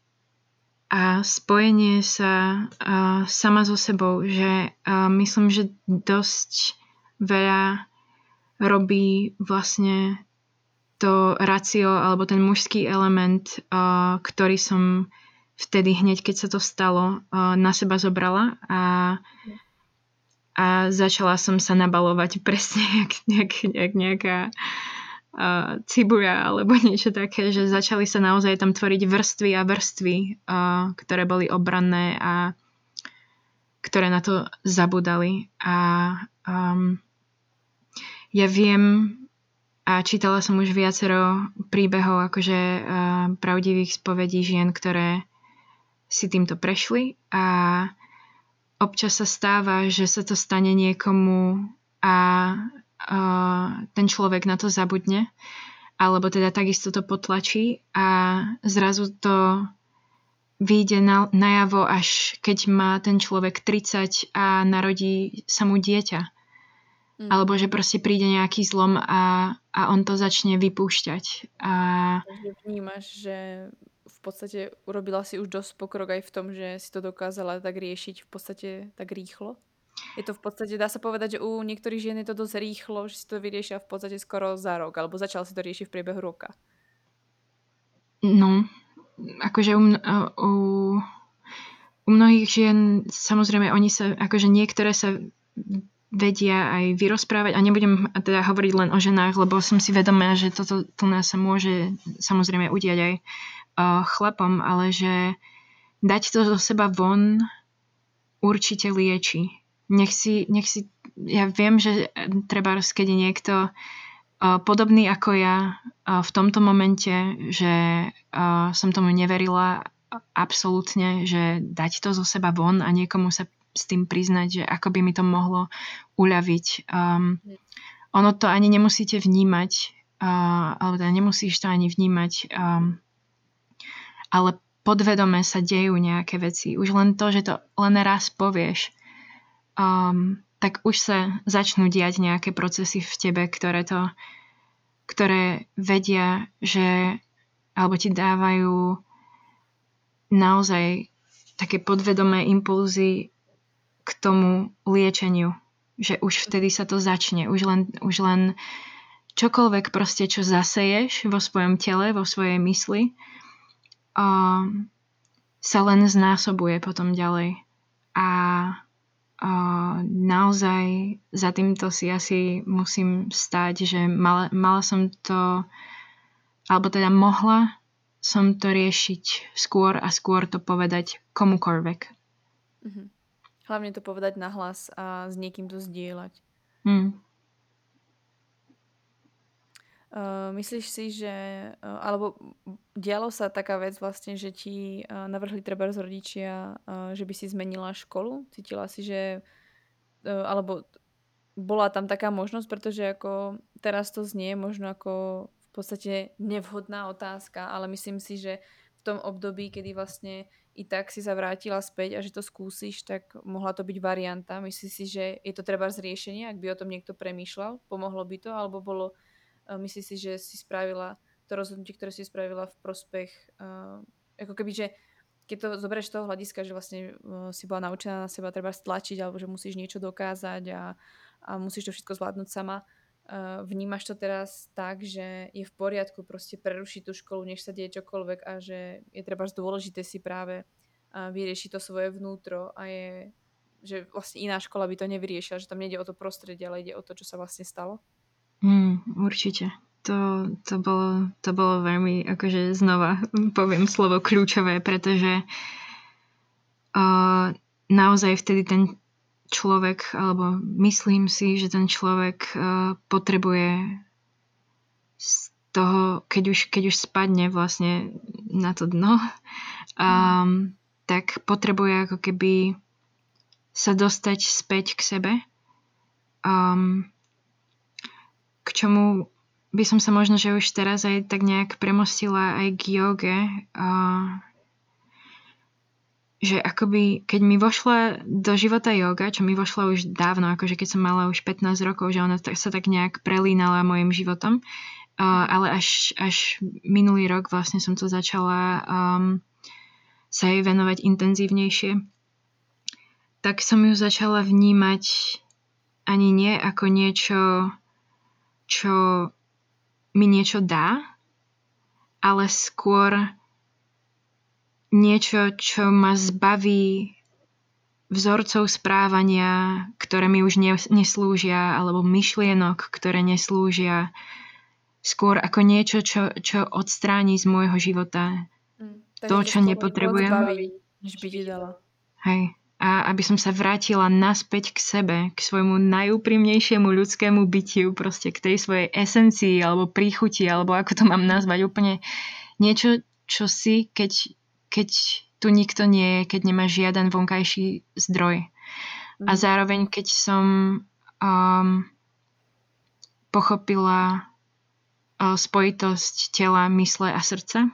a spojenie sa uh, sama so sebou, že uh, myslím, že dosť veľa robí vlastne to racio alebo ten mužský element, uh, ktorý som vtedy hneď, keď sa to stalo, uh, na seba zobrala a, a začala som sa nabalovať (laughs) presne jak, jak, jak nejaká uh, cibuja alebo (laughs) niečo také, že začali sa naozaj tam tvoriť vrstvy a vrstvy, uh, ktoré boli obranné a ktoré na to zabudali. A um, ja viem a čítala som už viacero príbehov akože uh, pravdivých spovedí žien, ktoré si týmto prešli a občas sa stáva, že sa to stane niekomu a ten človek na to zabudne, alebo teda takisto to potlačí a zrazu to vyjde na, najavo, až keď má ten človek 30 a narodí sa mu dieťa. Mm. Alebo že proste príde nejaký zlom a, a on to začne vypúšťať. A... Vnímaš, že v podstate urobila si už dosť pokrok aj v tom, že si to dokázala tak riešiť v podstate tak rýchlo? Je to v podstate, dá sa povedať, že u niektorých žien je to dosť rýchlo, že si to vyriešia v podstate skoro za rok, alebo začal si to riešiť v priebehu roka. No, akože u, u, u mnohých žien, samozrejme, oni sa, akože niektoré sa vedia aj vyrozprávať a nebudem teda hovoriť len o ženách, lebo som si vedomá, že toto tu nás sa môže samozrejme udiať aj uh, chlapom, ale že dať to zo seba von určite lieči nech si, nech si, ja viem, že treba, keď je niekto uh, podobný ako ja uh, v tomto momente, že som tomu neverila absolútne, že dať to zo seba von a niekomu sa s tým priznať, že ako by mi to mohlo uľaviť. Um, ono to ani nemusíte vnímať, uh, alebo teda nemusíš to ani vnímať, um, ale podvedome sa dejú nejaké veci. Už len to, že to len raz povieš, um, tak už sa začnú diať nejaké procesy v tebe, ktoré to, ktoré vedia, že alebo ti dávajú naozaj také podvedomé impulzy k tomu liečeniu. Že už vtedy sa to začne. Už len, už len čokoľvek proste, čo zaseješ vo svojom tele, vo svojej mysli, um, sa len znásobuje potom ďalej. A naozaj za týmto si asi musím stať, že mala, mala som to, alebo teda mohla som to riešiť skôr a skôr to povedať komukoľvek. Mhm. Hlavne to povedať nahlas a s niekým to zdieľať. Mm. Uh, myslíš si, že, uh, alebo dialo sa taká vec vlastne, že ti uh, navrhli treba z rodičia, uh, že by si zmenila školu? Cítila si, že, uh, alebo bola tam taká možnosť, pretože ako teraz to znie možno ako v podstate nevhodná otázka, ale myslím si, že v tom období, kedy vlastne i tak si sa vrátila späť a že to skúsiš, tak mohla to byť varianta. Myslíš si, že je to treba z riešenia, ak by o tom niekto premýšľal? Pomohlo by to? Alebo bolo Myslíš si, že si spravila to rozhodnutie, ktoré si spravila v prospech, ako keby, že keď to zoberieš z toho hľadiska, že vlastne uh, si bola naučená na seba treba stlačiť, alebo že musíš niečo dokázať a, a musíš to všetko zvládnuť sama, uh, vnímaš to teraz tak, že je v poriadku proste prerušiť tú školu, nech sa deje čokoľvek a že je treba dôležité si práve uh, vyriešiť to svoje vnútro a je že vlastne iná škola by to nevyriešila, že tam nejde o to prostredie, ale ide o to, čo sa vlastne stalo? Mm, určite. To, to, bolo, to bolo veľmi, akože znova (laughs) poviem slovo kľúčové, pretože uh, naozaj vtedy ten človek, alebo myslím si, že ten človek uh, potrebuje z toho, keď už, keď už spadne vlastne na to dno, um, tak potrebuje ako keby sa dostať späť k sebe. Um, k čomu by som sa možno, že už teraz aj tak nejak premostila aj k joge. Uh, že akoby, keď mi vošla do života yoga, čo mi vošla už dávno, akože keď som mala už 15 rokov, že ona sa tak nejak prelínala mojim životom, uh, ale až, až minulý rok vlastne som to začala um, sa jej venovať intenzívnejšie, tak som ju začala vnímať ani nie ako niečo, čo mi niečo dá, ale skôr niečo, čo ma zbaví vzorcov správania, ktoré mi už neslúžia, alebo myšlienok, ktoré neslúžia, skôr ako niečo, čo, čo odstráni z môjho života mm, to, čo nepotrebujem. než by ti dala. Hej. A aby som sa vrátila naspäť k sebe, k svojmu najúprimnejšiemu ľudskému bytiu, proste k tej svojej esencii, alebo príchuti, alebo ako to mám nazvať, úplne niečo, čo si, keď keď tu nikto nie je, keď nemá žiaden vonkajší zdroj. Mm. A mhm. zároveň, keď som um, pochopila uh, spojitosť tela, mysle a srdca,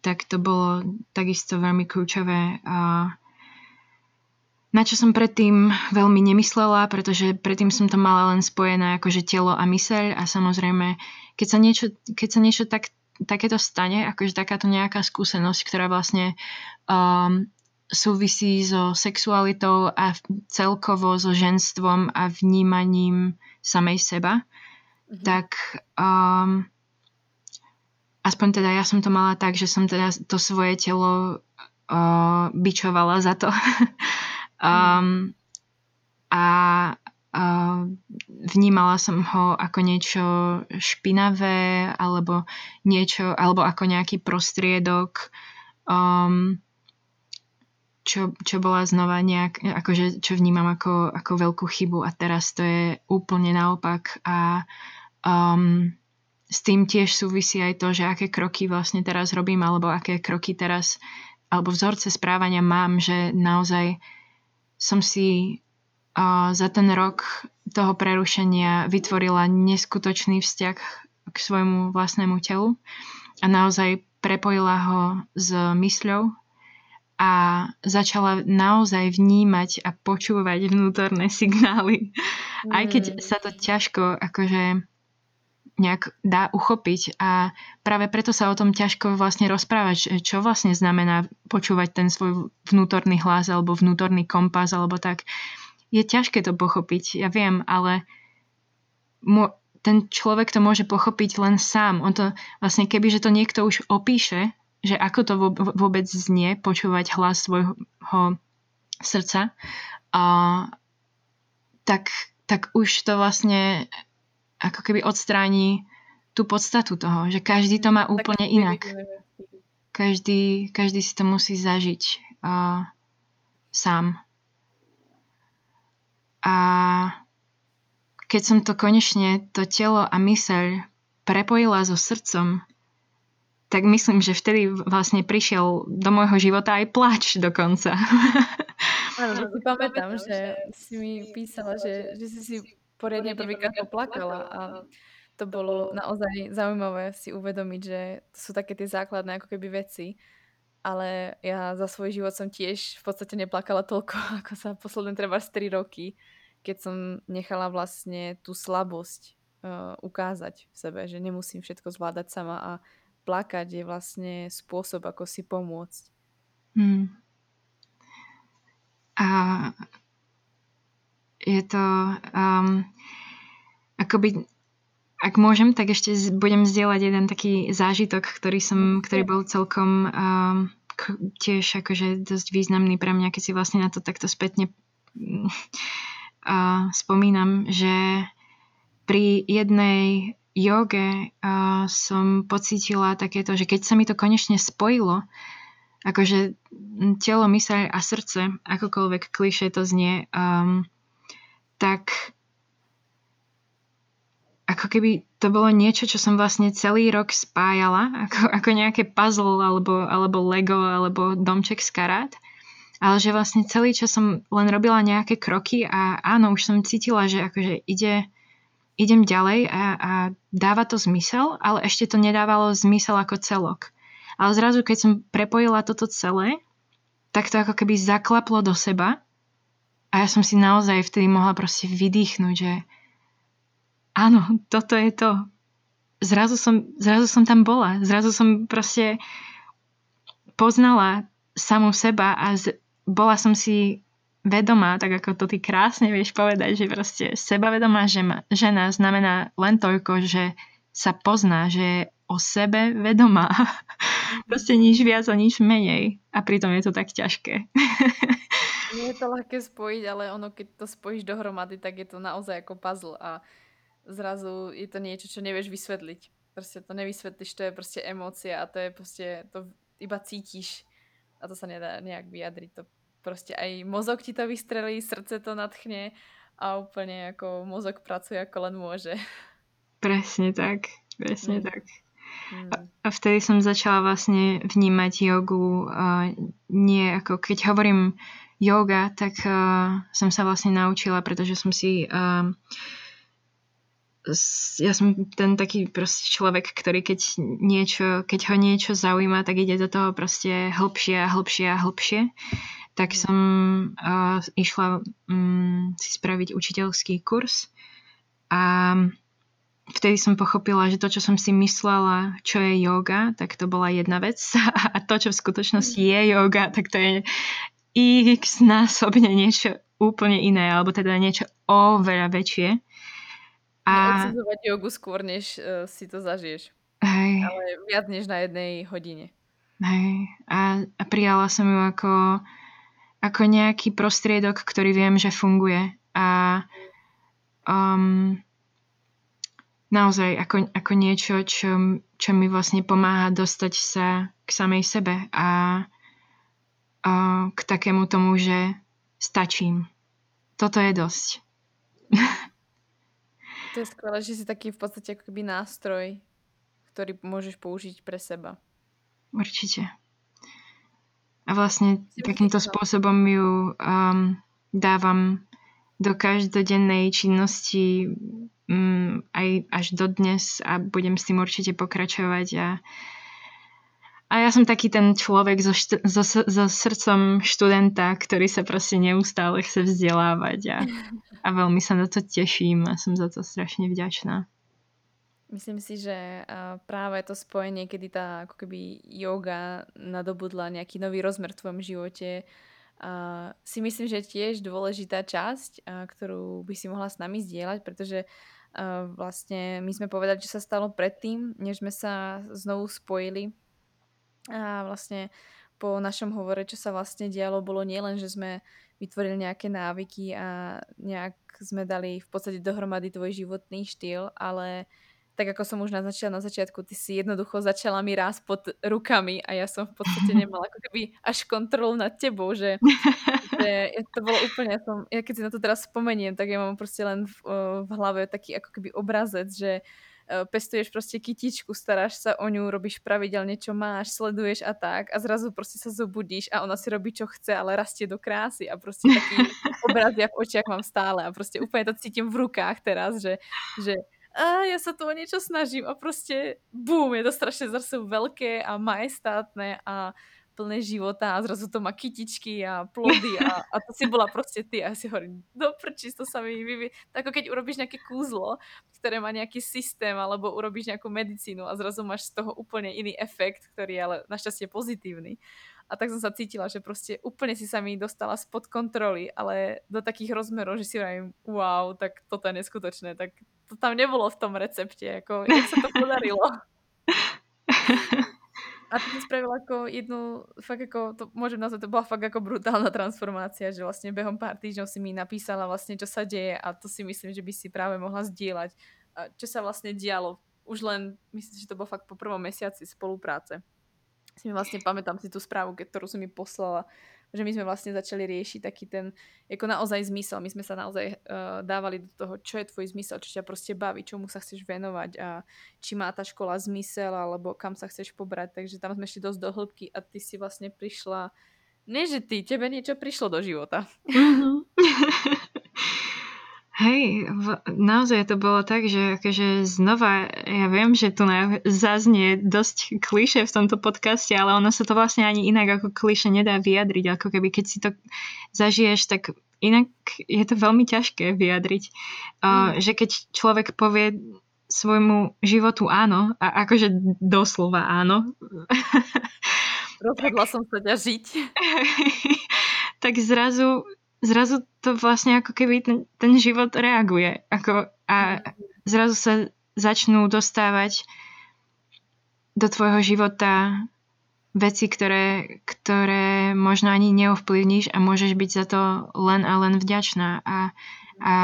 tak to bolo takisto veľmi kľúčové. Uh, na čo som predtým veľmi nemyslela, pretože predtým som to mala len spojené akože telo a myseľ a samozrejme, keď sa niečo, keď sa niečo tak takéto stane, akože takáto nejaká skúsenosť, ktorá vlastne um, súvisí so sexualitou a celkovo so ženstvom a vnímaním samej seba, mm-hmm. tak um, aspoň teda ja som to mala tak, že som teda to svoje telo uh, bičovala za to. (laughs) um, a vnímala som ho ako niečo špinavé alebo niečo, alebo ako nejaký prostriedok, um, čo, čo bola znova nejak, akože, čo vnímam ako, ako veľkú chybu. A teraz to je úplne naopak. A um, s tým tiež súvisí aj to, že aké kroky vlastne teraz robím alebo aké kroky teraz alebo vzorce správania mám, že naozaj som si za ten rok toho prerušenia vytvorila neskutočný vzťah k svojmu vlastnému telu a naozaj prepojila ho s mysľou a začala naozaj vnímať a počúvať vnútorné signály. Mm. Aj keď mm. sa to ťažko akože nejak dá uchopiť a práve preto sa o tom ťažko vlastne rozprávať, čo vlastne znamená počúvať ten svoj vnútorný hlas alebo vnútorný kompas alebo tak je ťažké to pochopiť, ja viem, ale mo- ten človek to môže pochopiť len sám. On to vlastne, keby že to niekto už opíše, že ako to vôbec znie, počúvať hlas svojho srdca, a, tak, tak už to vlastne ako keby odstráni tú podstatu toho, že každý to má úplne inak. Každý, každý si to musí zažiť uh, sám. A keď som to konečne, to telo a myseľ prepojila so srdcom, tak myslím, že vtedy vlastne prišiel do môjho života aj plač dokonca. Áno, že si pamätám, že si mi písala, že, že si si poriadne prvýkrát poplakala a to bolo naozaj zaujímavé si uvedomiť, že to sú také tie základné ako keby veci, ale ja za svoj život som tiež v podstate neplakala toľko, (laughs) ako sa posledné treba 3 roky keď som nechala vlastne tú slabosť uh, ukázať v sebe, že nemusím všetko zvládať sama a plakať je vlastne spôsob, ako si pomôcť. Hmm. A je to um, akoby ak môžem, tak ešte budem zdieľať jeden taký zážitok, ktorý som, ktorý bol celkom um, tiež akože dosť významný pre mňa, keď si vlastne na to takto spätne uh, spomínam, že pri jednej joge uh, som pocítila takéto, že keď sa mi to konečne spojilo, akože telo, myseľ a srdce, akokoľvek kliše to znie, um, tak ako keby to bolo niečo, čo som vlastne celý rok spájala, ako, ako nejaké puzzle alebo, alebo Lego alebo domček z karát ale že vlastne celý čas som len robila nejaké kroky a áno, už som cítila, že akože ide, idem ďalej a, a dáva to zmysel, ale ešte to nedávalo zmysel ako celok. Ale zrazu, keď som prepojila toto celé, tak to ako keby zaklaplo do seba a ja som si naozaj vtedy mohla proste vydýchnuť, že áno, toto je to. Zrazu som, zrazu som tam bola. Zrazu som proste poznala samú seba a z, bola som si vedomá, tak ako to ty krásne vieš povedať, že proste sebavedomá žena, žena znamená len toľko, že sa pozná, že je o sebe vedomá. (laughs) proste nič viac a nič menej. A pritom je to tak ťažké. (laughs) Nie je to ľahké spojiť, ale ono, keď to spojíš dohromady, tak je to naozaj ako puzzle a zrazu je to niečo, čo nevieš vysvetliť. Proste to nevysvetlíš, to je proste emócia a to je proste, to iba cítiš a to sa nedá nejak vyjadriť. To proste aj mozog ti to vystrelí, srdce to natchne a úplne ako mozog pracuje ako len môže. Presne tak, presne mm. tak. Mm. A vtedy som začala vlastne vnímať jogu nie ako, keď hovorím yoga, tak uh, som sa vlastne naučila, pretože som si uh, ja som ten taký proste človek, ktorý keď niečo, keď ho niečo zaujíma, tak ide do toho proste hlbšie a hlbšie a hlbšie. Tak som uh, išla um, si spraviť učiteľský kurz a vtedy som pochopila, že to, čo som si myslela, čo je yoga, tak to bola jedna vec. (laughs) A to, čo v skutočnosti je yoga, tak to je x násobne niečo úplne iné, alebo teda niečo oveľa väčšie. A... Neodsadzovať jogu skôr, než uh, si to zažiješ. Hej. Ale viac než na jednej hodine. Hej. A, a prijala som ju ako ako nejaký prostriedok, ktorý viem, že funguje. A um, naozaj ako, ako niečo, čo, čo mi vlastne pomáha dostať sa k samej sebe a, k takému tomu, že stačím. Toto je dosť. (laughs) To je skvelé, že si taký v podstate ako keby nástroj, ktorý môžeš použiť pre seba. Určite. A vlastne takýmto spôsobom ju um, dávam do každodennej činnosti um, aj až do dnes a budem s tým určite pokračovať a a ja som taký ten človek so, št- so, so srdcom študenta, ktorý sa proste neustále chce vzdelávať a, (laughs) a veľmi sa na to teším a som za to strašne vďačná. Myslím si, že práve to spojenie, kedy tá ako keby yoga nadobudla nejaký nový rozmer v tvojom živote, si myslím, že je tiež dôležitá časť, ktorú by si mohla s nami zdieľať, pretože vlastne my sme povedali, čo sa stalo predtým, než sme sa znovu spojili. A vlastne po našom hovore, čo sa vlastne dialo, bolo nielen, že sme vytvorili nejaké návyky a nejak sme dali v podstate dohromady tvoj životný štýl, ale tak ako som už naznačila na začiatku, ty si jednoducho začala mi rásť pod rukami a ja som v podstate (laughs) nemala ako keby až kontrolu nad tebou, že, (laughs) že to bolo úplne, ja, som, ja keď si na to teraz spomeniem, tak ja mám proste len v, v hlave taký ako keby obrazec, že pestuješ proste kytičku, staráš sa o ňu, robíš pravidelne, čo máš, sleduješ a tak a zrazu proste sa zobudíš a ona si robí, čo chce, ale rastie do krásy a proste taký (laughs) obraz ja v očiach mám stále a proste úplne to cítim v rukách teraz, že, že a ja sa tu o niečo snažím. A proste bum, je to strašne zrazu veľké a majestátne a plné života a zrazu to má kytičky a plody a, a to si bola proste ty a ja si hovorím, do prčí, to sa mi vyvie. Ako keď urobíš nejaké kúzlo, ktoré má nejaký systém alebo urobíš nejakú medicínu a zrazu máš z toho úplne iný efekt, ktorý je ale našťastie pozitívny. A tak som sa cítila, že proste úplne si sa mi dostala spod kontroly, ale do takých rozmerov, že si hovorím, wow, tak toto je neskutočné, tak to tam nebolo v tom recepte, ako jak sa to podarilo. (laughs) A ty si spravila ako jednu, fakt ako, to môžem nazvať, to bola fakt ako brutálna transformácia, že vlastne behom pár týždňov si mi napísala vlastne, čo sa deje a to si myslím, že by si práve mohla zdieľať, čo sa vlastne dialo. Už len, myslím, že to bolo fakt po prvom mesiaci spolupráce. Si mi vlastne pamätám si tú správu, ktorú som mi poslala, že my sme vlastne začali riešiť taký ten, ako naozaj zmysel. My sme sa naozaj uh, dávali do toho, čo je tvoj zmysel, čo ťa proste baví, čomu sa chceš venovať a či má tá škola zmysel, alebo kam sa chceš pobrať. Takže tam sme ešte dosť do hĺbky a ty si vlastne prišla, nie že ty, tebe niečo prišlo do života. Mm-hmm. (laughs) Hej, v, naozaj to bolo tak, že akože znova, ja viem, že tu zaznie dosť kliše v tomto podcaste, ale ono sa to vlastne ani inak ako kliše nedá vyjadriť, ako keby keď si to zažiješ, tak inak je to veľmi ťažké vyjadriť. Mm. Uh, že keď človek povie svojmu životu áno, a akože doslova áno. Rozhodla som sa ťa žiť. (laughs) tak zrazu zrazu to vlastne ako keby ten, ten život reaguje. Ako, a zrazu sa začnú dostávať do tvojho života veci, ktoré, ktoré možno ani neovplyvníš a môžeš byť za to len a len vďačná. A, a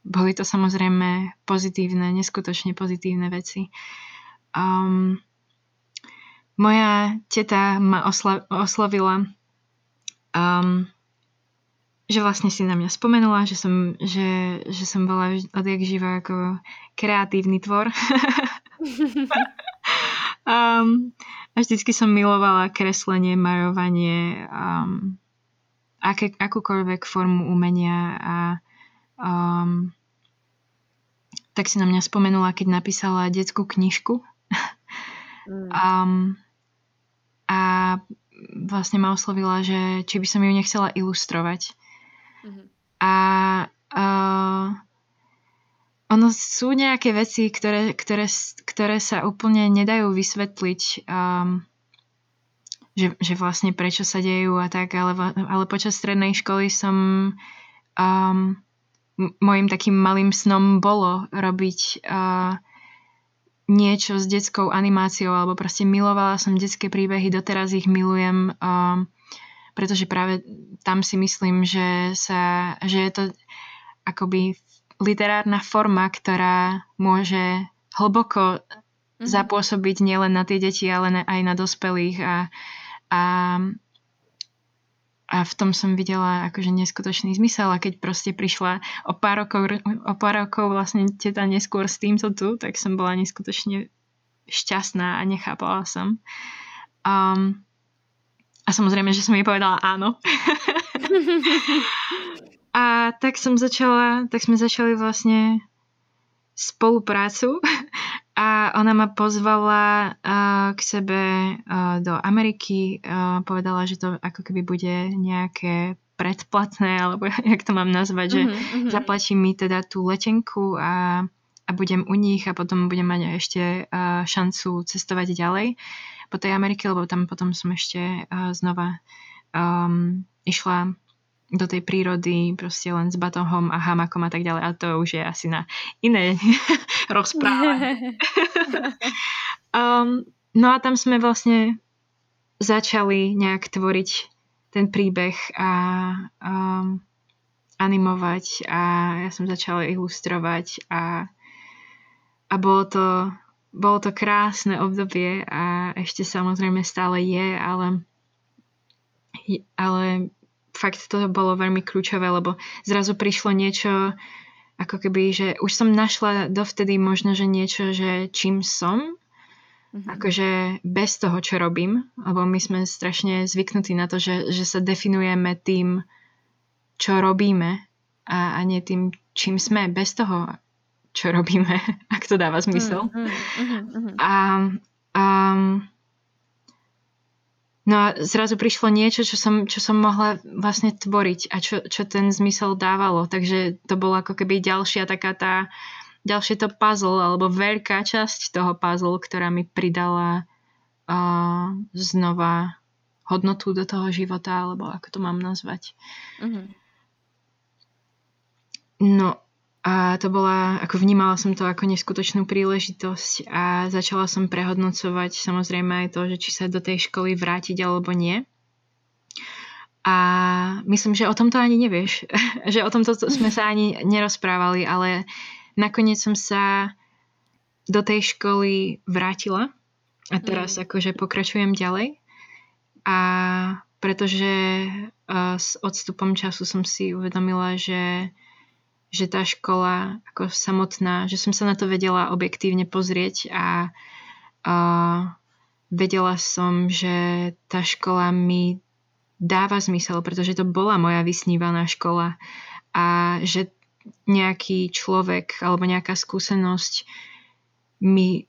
boli to samozrejme pozitívne, neskutočne pozitívne veci. Um, moja teta ma osla- oslovila um, že vlastne si na mňa spomenula, že som, že, že som bola odjak živa ako kreatívny tvor. um, (laughs) a vždycky som milovala kreslenie, marovanie, um, aké, akúkoľvek formu umenia a um, tak si na mňa spomenula, keď napísala detskú knižku. mm. um, a vlastne ma oslovila, že či by som ju nechcela ilustrovať. Mm-hmm. A uh, ono sú nejaké veci, ktoré, ktoré, ktoré sa úplne nedajú vysvetliť, um, že, že vlastne prečo sa dejú a tak, ale, ale počas strednej školy som um, môjim takým malým snom bolo robiť uh, niečo s detskou animáciou, alebo proste milovala som detské príbehy, doteraz ich milujem. Um, pretože práve tam si myslím, že, sa, že je to akoby literárna forma, ktorá môže hlboko mm-hmm. zapôsobiť nielen na tie deti, ale aj na dospelých a, a, a v tom som videla akože neskutočný zmysel a keď proste prišla o pár rokov, o pár rokov vlastne teta neskôr s týmto tu, tak som bola neskutočne šťastná a nechápala som. Um, a samozrejme, že som jej povedala áno. (laughs) a tak som začala, tak sme začali vlastne spoluprácu a ona ma pozvala uh, k sebe uh, do Ameriky. Uh, povedala, že to ako keby bude nejaké predplatné, alebo (laughs) jak to mám nazvať, že mm-hmm. zaplatí mi teda tú letenku a, a budem u nich a potom budem mať ešte uh, šancu cestovať ďalej po tej Amerike, lebo tam potom som ešte uh, znova um, išla do tej prírody proste len s batohom a hamakom a tak ďalej. A to už je asi na iné (laughs) rozprávanie. (laughs) um, no a tam sme vlastne začali nejak tvoriť ten príbeh a um, animovať a ja som začala ilustrovať a, a bolo to bolo to krásne obdobie a ešte samozrejme stále je, ale, ale fakt to bolo veľmi kľúčové, lebo zrazu prišlo niečo, ako keby, že už som našla dovtedy možno, že niečo, že čím som, mm-hmm. akože bez toho, čo robím, lebo my sme strašne zvyknutí na to, že, že sa definujeme tým, čo robíme a, a nie tým, čím sme, bez toho, čo robíme, (laughs) ak to dáva zmysel. Mm, mm, mm, a um, no a zrazu prišlo niečo, čo som, čo som mohla vlastne tvoriť a čo, čo ten zmysel dávalo. Takže to bolo ako keby ďalšia taká tá, ďalšie to puzzle, alebo veľká časť toho puzzle, ktorá mi pridala uh, znova hodnotu do toho života, alebo ako to mám nazvať. Mm-hmm. No a to bola, ako vnímala som to ako neskutočnú príležitosť a začala som prehodnocovať samozrejme aj to, že či sa do tej školy vrátiť alebo nie. A myslím, že o tomto ani nevieš, (laughs) že o tomto sme sa ani nerozprávali, ale nakoniec som sa do tej školy vrátila a teraz mm. akože pokračujem ďalej. A pretože uh, s odstupom času som si uvedomila, že že tá škola ako samotná, že som sa na to vedela objektívne pozrieť a, a vedela som, že tá škola mi dáva zmysel, pretože to bola moja vysnívaná škola a že nejaký človek alebo nejaká skúsenosť mi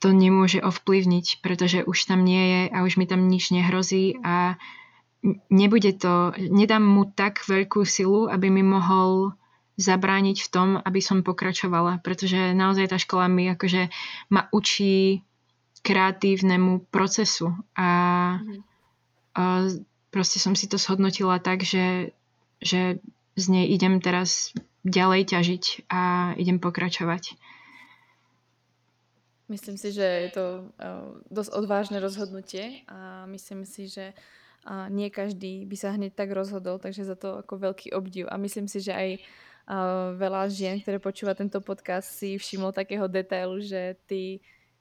to nemôže ovplyvniť, pretože už tam nie je a už mi tam nič nehrozí a nebude to, nedám mu tak veľkú silu, aby mi mohol zabrániť v tom, aby som pokračovala, pretože naozaj tá škola mi akože ma učí kreatívnemu procesu a, mm. a proste som si to shodnotila tak, že, že z nej idem teraz ďalej ťažiť a idem pokračovať. Myslím si, že je to uh, dosť odvážne rozhodnutie a myslím si, že uh, nie každý by sa hneď tak rozhodol, takže za to ako veľký obdiv. A myslím si, že aj uh, veľa žien, ktoré počúva tento podcast, si všimlo takého detailu, že ty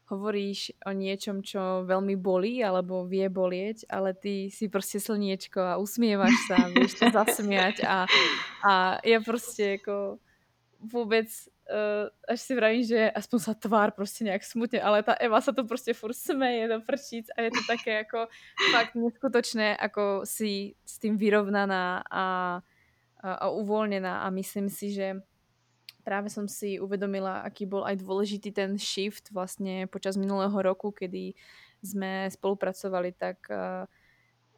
hovoríš o niečom, čo veľmi bolí alebo vie bolieť, ale ty si proste slniečko a usmievaš sa, vieš to zasmiať a, a ja proste ako vôbec uh, až si vravím, že aspoň sa tvár proste nejak smutne, ale tá Eva sa to proste furt smeje do prčíc a je to také ako fakt neskutočné, ako si s tým vyrovnaná a, a, uvoľnená a myslím si, že práve som si uvedomila, aký bol aj dôležitý ten shift vlastne počas minulého roku, kedy sme spolupracovali tak,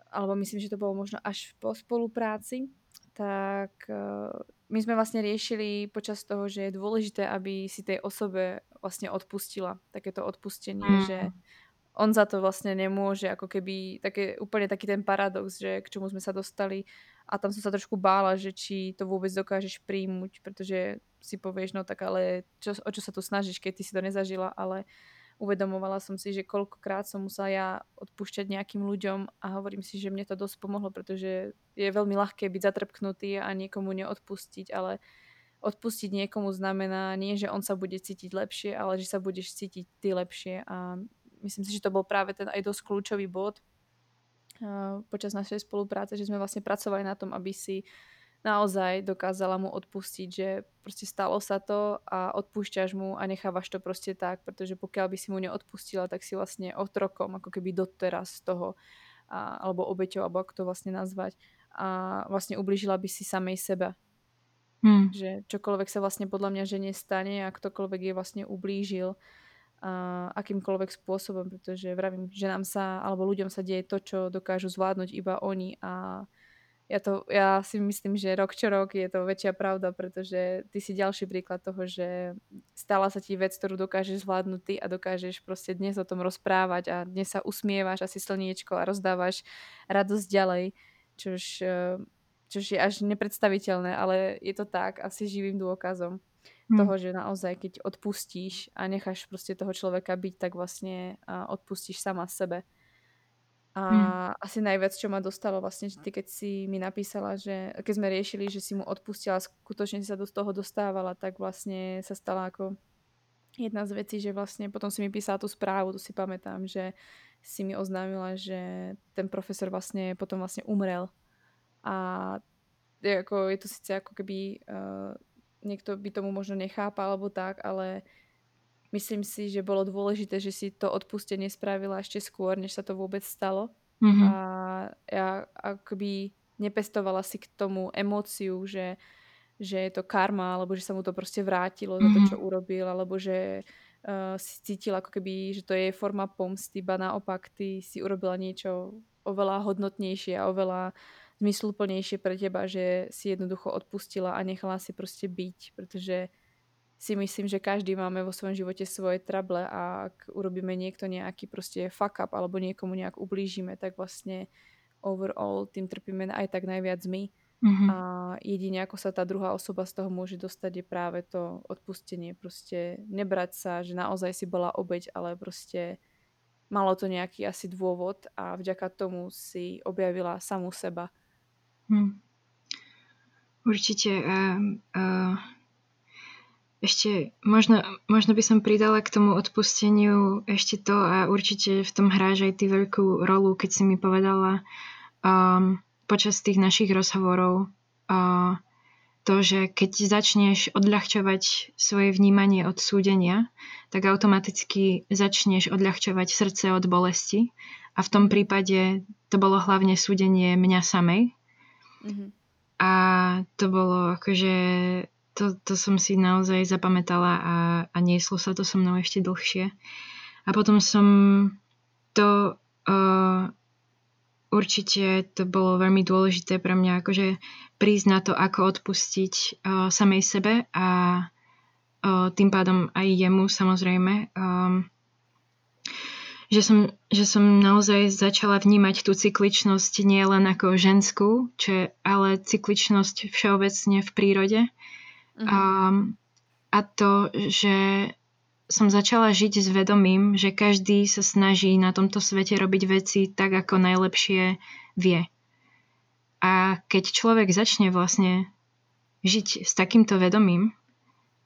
alebo myslím, že to bolo možno až po spolupráci, tak my sme vlastne riešili počas toho, že je dôležité, aby si tej osobe vlastne odpustila. Takéto odpustenie, mm. že on za to vlastne nemôže, ako keby také, úplne taký ten paradox, že k čomu sme sa dostali a tam som sa trošku bála, že či to vôbec dokážeš príjmuť, pretože si povieš, no tak ale čo, o čo sa tu snažíš, keď ty si to nezažila, ale uvedomovala som si, že koľkokrát som musela ja odpúšťať nejakým ľuďom a hovorím si, že mne to dosť pomohlo, pretože je veľmi ľahké byť zatrpknutý a niekomu neodpustiť, ale odpustiť niekomu znamená nie, že on sa bude cítiť lepšie, ale že sa budeš cítiť ty lepšie. A myslím si, že to bol práve ten aj dosť kľúčový bod počas našej spolupráce, že sme vlastne pracovali na tom, aby si naozaj dokázala mu odpustiť, že proste stalo sa to a odpúšťaš mu a nechávaš to proste tak, pretože pokiaľ by si mu neodpustila, tak si vlastne otrokom, ako keby doteraz toho, a, alebo obeťou, alebo ako to vlastne nazvať a vlastne ublížila by si samej seba. Hmm. Že čokoľvek sa vlastne podľa mňa že nestane a ktokoľvek je vlastne ublížil akýmkoľvek spôsobom, pretože vravím, že nám sa, alebo ľuďom sa deje to, čo dokážu zvládnuť iba oni a ja, to, ja si myslím, že rok čo rok je to väčšia pravda, pretože ty si ďalší príklad toho, že stala sa ti vec, ktorú dokážeš zvládnuť ty a dokážeš proste dnes o tom rozprávať a dnes sa usmievaš asi slniečko a rozdávaš radosť ďalej, čož, eh, čož je až nepredstaviteľné, ale je to tak asi živým dôkazom hmm. toho, že naozaj keď odpustíš a necháš proste toho človeka byť, tak vlastne odpustíš sama sebe. A mm. asi najviac, čo ma dostalo vlastne, že ty keď si mi napísala, že keď sme riešili, že si mu odpustila, skutočne si sa do toho dostávala, tak vlastne sa stala ako jedna z vecí, že vlastne potom si mi písala tú správu, to si pamätám, že si mi oznámila, že ten profesor vlastne potom vlastne umrel. A je, ako, je to síce ako keby uh, niekto by tomu možno nechápal alebo tak, ale myslím si, že bolo dôležité, že si to odpustenie spravila ešte skôr, než sa to vôbec stalo. Mm-hmm. A ja akoby nepestovala si k tomu emóciu, že, že je to karma, alebo že sa mu to proste vrátilo mm-hmm. za to, mhm. čo urobil, alebo že uh, si cítila ako keby, že to je forma pomsty, ba naopak ty si urobila niečo oveľa hodnotnejšie a oveľa zmysluplnejšie pre teba, že si jednoducho odpustila a nechala si proste byť, pretože si myslím, že každý máme vo svojom živote svoje trable a ak urobíme niekto nejaký proste fuck up alebo niekomu nejak ublížime, tak vlastne overall tým trpíme aj tak najviac my. Mm-hmm. A jedine ako sa tá druhá osoba z toho môže dostať je práve to odpustenie. Proste nebrať sa, že naozaj si bola obeď, ale proste malo to nejaký asi dôvod a vďaka tomu si objavila samú seba. Hmm. Určite. Uh, uh ešte možno, možno by som pridala k tomu odpusteniu ešte to a určite v tom hráš aj ty veľkú rolu, keď si mi povedala um, počas tých našich rozhovorov uh, to, že keď začneš odľahčovať svoje vnímanie od súdenia, tak automaticky začneš odľahčovať srdce od bolesti. A v tom prípade to bolo hlavne súdenie mňa samej. Mm-hmm. A to bolo akože to to, som si naozaj zapamätala a, a nieslo sa to so mnou ešte dlhšie. A potom som to uh, určite to bolo veľmi dôležité pre mňa, akože prísť na to, ako odpustiť uh, samej sebe a uh, tým pádom aj jemu samozrejme. Um, že som, že som naozaj začala vnímať tú cykličnosť nie len ako ženskú, čo ale cykličnosť všeobecne v prírode. Uh-huh. Um, a to, že som začala žiť s vedomím, že každý sa snaží na tomto svete robiť veci tak, ako najlepšie vie. A keď človek začne vlastne žiť s takýmto vedomím,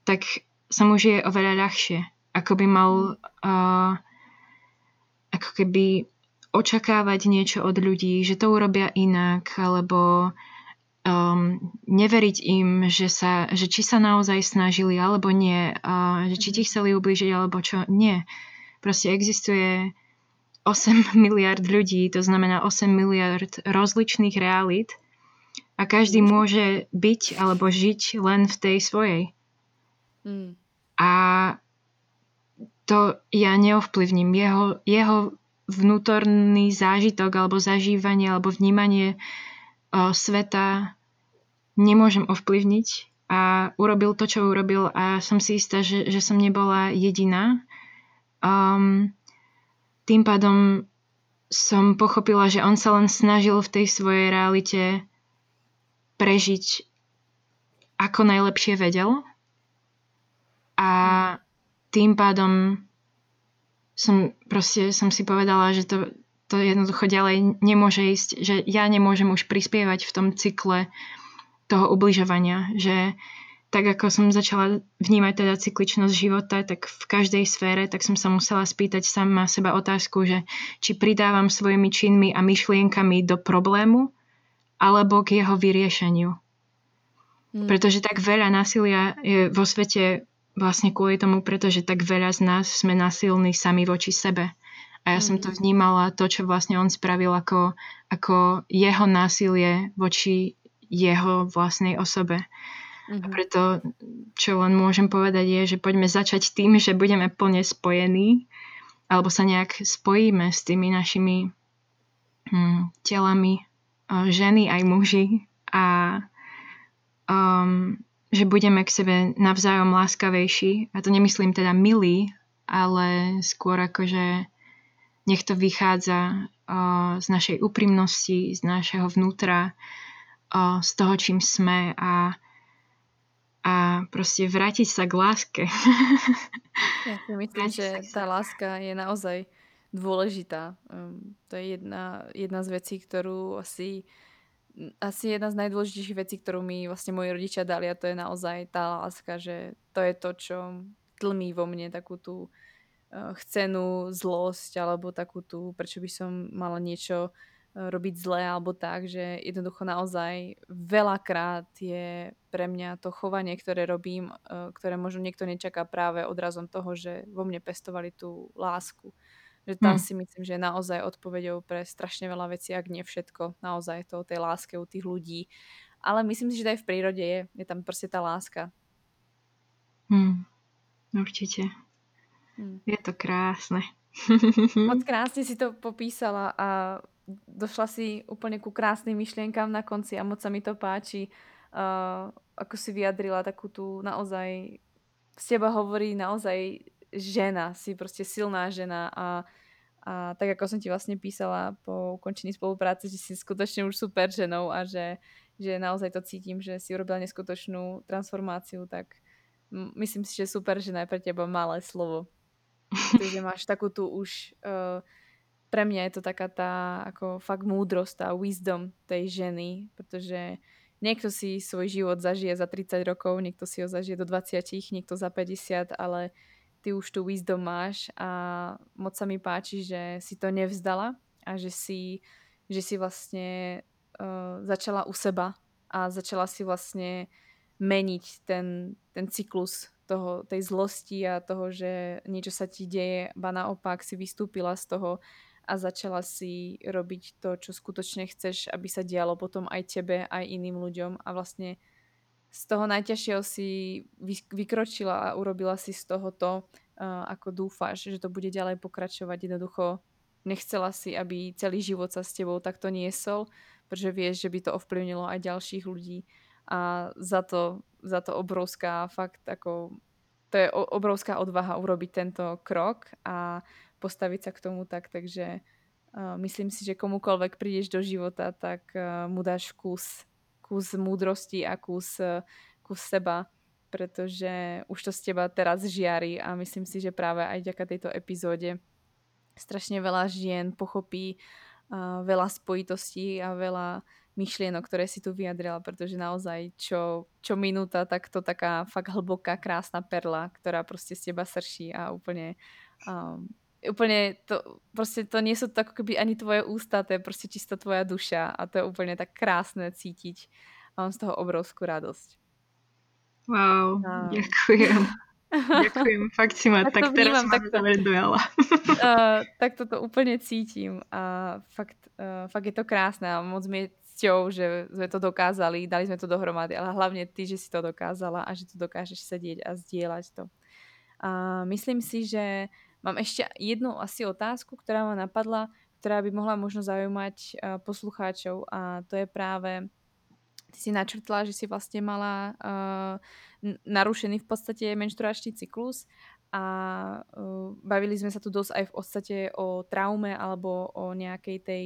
tak sa mu žije oveľa ľahšie. Ako by mal uh, ako keby očakávať niečo od ľudí, že to urobia inak, alebo um, neveriť im, že, sa, že či sa naozaj snažili alebo nie, uh, že či ti mhm. chceli ublížiť alebo čo. Nie. Proste existuje 8 (laughs) miliard ľudí, to znamená 8 miliard rozličných realít a každý mhm. môže byť alebo žiť len v tej svojej. Mm. A to ja neovplyvním. Jeho, jeho vnútorný zážitok alebo zažívanie alebo vnímanie o, sveta nemôžem ovplyvniť a urobil to, čo urobil a som si istá, že, že som nebola jediná. Um, tým pádom som pochopila, že on sa len snažil v tej svojej realite prežiť ako najlepšie vedel a tým pádom som proste som si povedala, že to, to jednoducho ďalej nemôže ísť, že ja nemôžem už prispievať v tom cykle toho ubližovania, že tak ako som začala vnímať teda cykličnosť života, tak v každej sfére, tak som sa musela spýtať sama seba otázku, že či pridávam svojimi činmi a myšlienkami do problému, alebo k jeho vyriešeniu. Hmm. Pretože tak veľa násilia je vo svete vlastne kvôli tomu, pretože tak veľa z nás sme násilní sami voči sebe. A ja mm. som to mhm. vnímala, to, čo vlastne on spravil ako, ako jeho násilie voči jeho vlastnej osobe. Mm-hmm. A preto, čo len môžem povedať, je, že poďme začať tým, že budeme plne spojení, alebo sa nejak spojíme s tými našimi hm, telami, ženy aj muži a um, že budeme k sebe navzájom láskavejší. A to nemyslím teda milí, ale skôr akože nech to vychádza uh, z našej úprimnosti, z našeho vnútra, uh, z toho, čím sme a, a proste vrátiť sa k láske. Ja si myslím, že tá láska je naozaj dôležitá. Um, to je jedna, jedna z vecí, ktorú asi asi jedna z najdôležitejších vecí, ktorú mi vlastne moji rodičia dali a to je naozaj tá láska, že to je to, čo tlmí vo mne takú tú uh, chcenú zlosť alebo takú tú, prečo by som mala niečo uh, robiť zlé alebo tak, že jednoducho naozaj veľakrát je pre mňa to chovanie, ktoré robím, uh, ktoré možno niekto nečaká práve odrazom toho, že vo mne pestovali tú lásku. Že tam hmm. si myslím, že je naozaj odpovedou pre strašne veľa vecí, ak nie všetko. Naozaj to o tej láske u tých ľudí. Ale myslím si, že aj v prírode je. Je tam proste tá láska. Hmm. Určite. Hmm. Je to krásne. Moc (laughs) krásne si to popísala a došla si úplne ku krásnym myšlienkám na konci a moc sa mi to páči. Uh, ako si vyjadrila takú tú naozaj z teba hovorí naozaj žena, si proste silná žena a, a tak ako som ti vlastne písala po ukončení spolupráce, že si skutočne už super ženou a že, že naozaj to cítim, že si urobila neskutočnú transformáciu, tak myslím si, že super žena je pre teba malé slovo. Takže máš takú tu už uh, pre mňa je to taká tá ako fakt múdrosť, tá wisdom tej ženy, pretože niekto si svoj život zažije za 30 rokov, niekto si ho zažije do 20, niekto za 50, ale ty už tú wisdom máš a moc sa mi páči, že si to nevzdala a že si, že si vlastne uh, začala u seba a začala si vlastne meniť ten, ten cyklus toho, tej zlosti a toho, že niečo sa ti deje, ba naopak si vystúpila z toho a začala si robiť to, čo skutočne chceš, aby sa dialo potom aj tebe, aj iným ľuďom a vlastne z toho najťažšieho si vykročila a urobila si z toho to, uh, ako dúfaš, že to bude ďalej pokračovať. Jednoducho nechcela si, aby celý život sa s tebou takto niesol, pretože vieš, že by to ovplyvnilo aj ďalších ľudí a za to, za to obrovská fakt ako to je obrovská odvaha urobiť tento krok a postaviť sa k tomu tak, takže uh, myslím si, že komukoľvek prídeš do života, tak uh, mu dáš kus kus múdrosti a kus, kus seba, pretože už to z teba teraz žiari a myslím si, že práve aj ďaká tejto epizóde strašne veľa žien pochopí uh, veľa spojitostí a veľa myšlienok, ktoré si tu vyjadrila, pretože naozaj čo, čo minúta, tak to taká fakt hlboká, krásna perla, ktorá proste z teba srší a úplne um, úplne to, proste to nie sú to ako keby ani tvoje ústa, to je proste čisto tvoja duša a to je úplne tak krásne cítiť. Mám z toho obrovskú radosť. Wow, a... ďakujem. (laughs) Ďakujem, fakt si ma tak, tak teraz tak to, dojala. uh, (laughs) tak toto úplne cítim a fakt, uh, fakt je to krásne a moc mi je cťou, že sme to dokázali, dali sme to dohromady, ale hlavne ty, že si to dokázala a že tu dokážeš sedieť a zdieľať to. A myslím si, že Mám ešte jednu asi otázku, ktorá ma napadla, ktorá by mohla možno zaujímať uh, poslucháčov a to je práve ty si načrtla, že si vlastne mala uh, narušený v podstate menštruačný cyklus a uh, bavili sme sa tu dosť aj v podstate o traume alebo o nejakej tej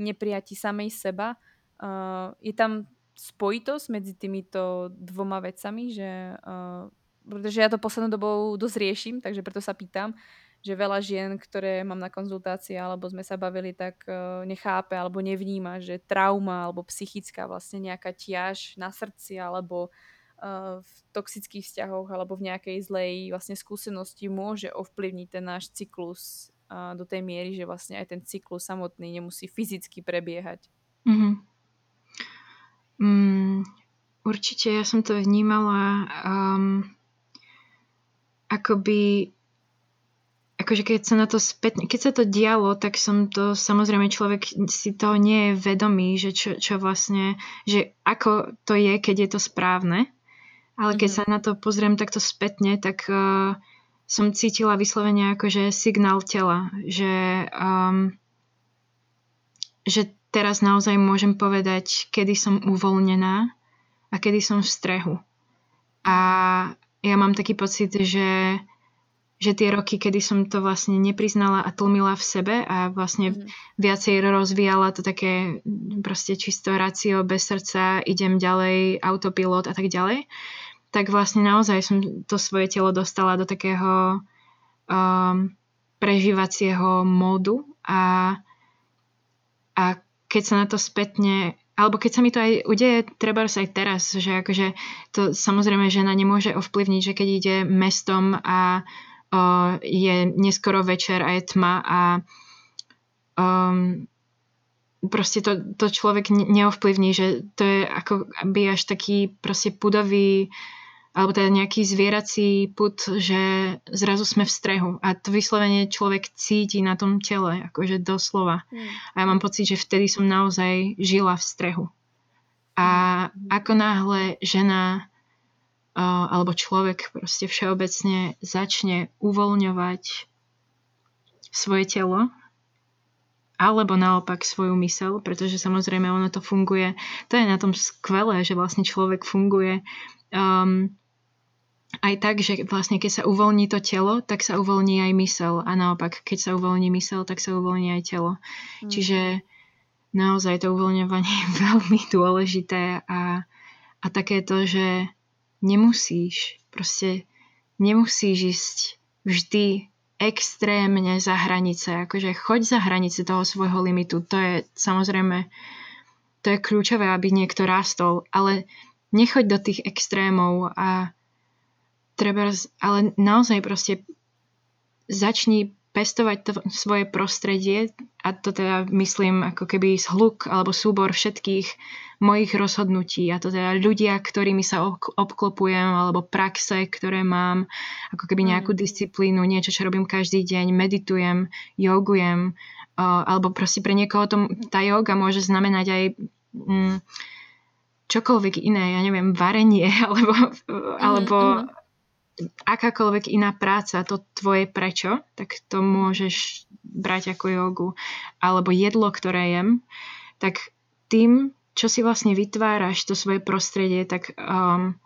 neprijati samej seba. Uh, je tam spojitosť medzi týmito dvoma vecami, že uh, pretože ja to poslednou dobou dosť riešim, takže preto sa pýtam, že veľa žien, ktoré mám na konzultácii alebo sme sa bavili, tak uh, nechápe alebo nevníma, že trauma alebo psychická vlastne nejaká tiaž na srdci alebo uh, v toxických vzťahoch alebo v nejakej zlej vlastne skúsenosti môže ovplyvniť ten náš cyklus uh, do tej miery, že vlastne aj ten cyklus samotný nemusí fyzicky prebiehať. Mm-hmm. Mm, určite ja som to vnímala um, akoby akože keď sa na to spätne, keď sa to dialo, tak som to, samozrejme človek si toho nie je vedomý, že čo, čo vlastne, že ako to je, keď je to správne. Ale keď mm-hmm. sa na to pozriem takto spätne, tak uh, som cítila vyslovene akože signál tela, že, um, že teraz naozaj môžem povedať, kedy som uvoľnená a kedy som v strehu. A ja mám taký pocit, že že tie roky, kedy som to vlastne nepriznala a tlmila v sebe a vlastne mm. viacej rozvíjala to také proste čisto racio, bez srdca, idem ďalej, autopilot a tak ďalej, tak vlastne naozaj som to svoje telo dostala do takého um, prežívacieho módu a, a keď sa na to spätne alebo keď sa mi to aj udeje, treba aj teraz, že akože to samozrejme žena nemôže ovplyvniť, že keď ide mestom a je neskoro večer a je tma a um, proste to, to človek neovplyvní, že to je ako by až taký proste pudový alebo teda nejaký zvierací put, že zrazu sme v strehu a to vyslovene človek cíti na tom tele, akože doslova. Mm. A ja mám pocit, že vtedy som naozaj žila v strehu. A ako náhle žena alebo človek proste všeobecne začne uvoľňovať svoje telo alebo naopak svoju mysel, pretože samozrejme ono to funguje. To je na tom skvelé, že vlastne človek funguje um, aj tak, že vlastne keď sa uvoľní to telo, tak sa uvoľní aj mysel a naopak, keď sa uvoľní mysel, tak sa uvoľní aj telo. Mm. Čiže naozaj to uvoľňovanie je (laughs) veľmi dôležité a, a také to, že nemusíš, proste nemusíš ísť vždy extrémne za hranice, akože choď za hranice toho svojho limitu, to je samozrejme, to je kľúčové, aby niekto rastol, ale nechoď do tých extrémov a treba, ale naozaj proste začni pestovať to svoje prostredie a to teda myslím ako keby zhluk alebo súbor všetkých mojich rozhodnutí a to teda ľudia, ktorými sa obklopujem alebo praxe, ktoré mám, ako keby nejakú mm. disciplínu, niečo, čo robím každý deň, meditujem, jogujem alebo proste pre niekoho to, tá joga môže znamenať aj mm, čokoľvek iné, ja neviem, varenie alebo, (laughs) mm-hmm. alebo mhm. Akákoľvek iná práca, to tvoje prečo, tak to môžeš brať ako jogu. Alebo jedlo, ktoré jem, tak tým, čo si vlastne vytváraš, to svoje prostredie, tak um,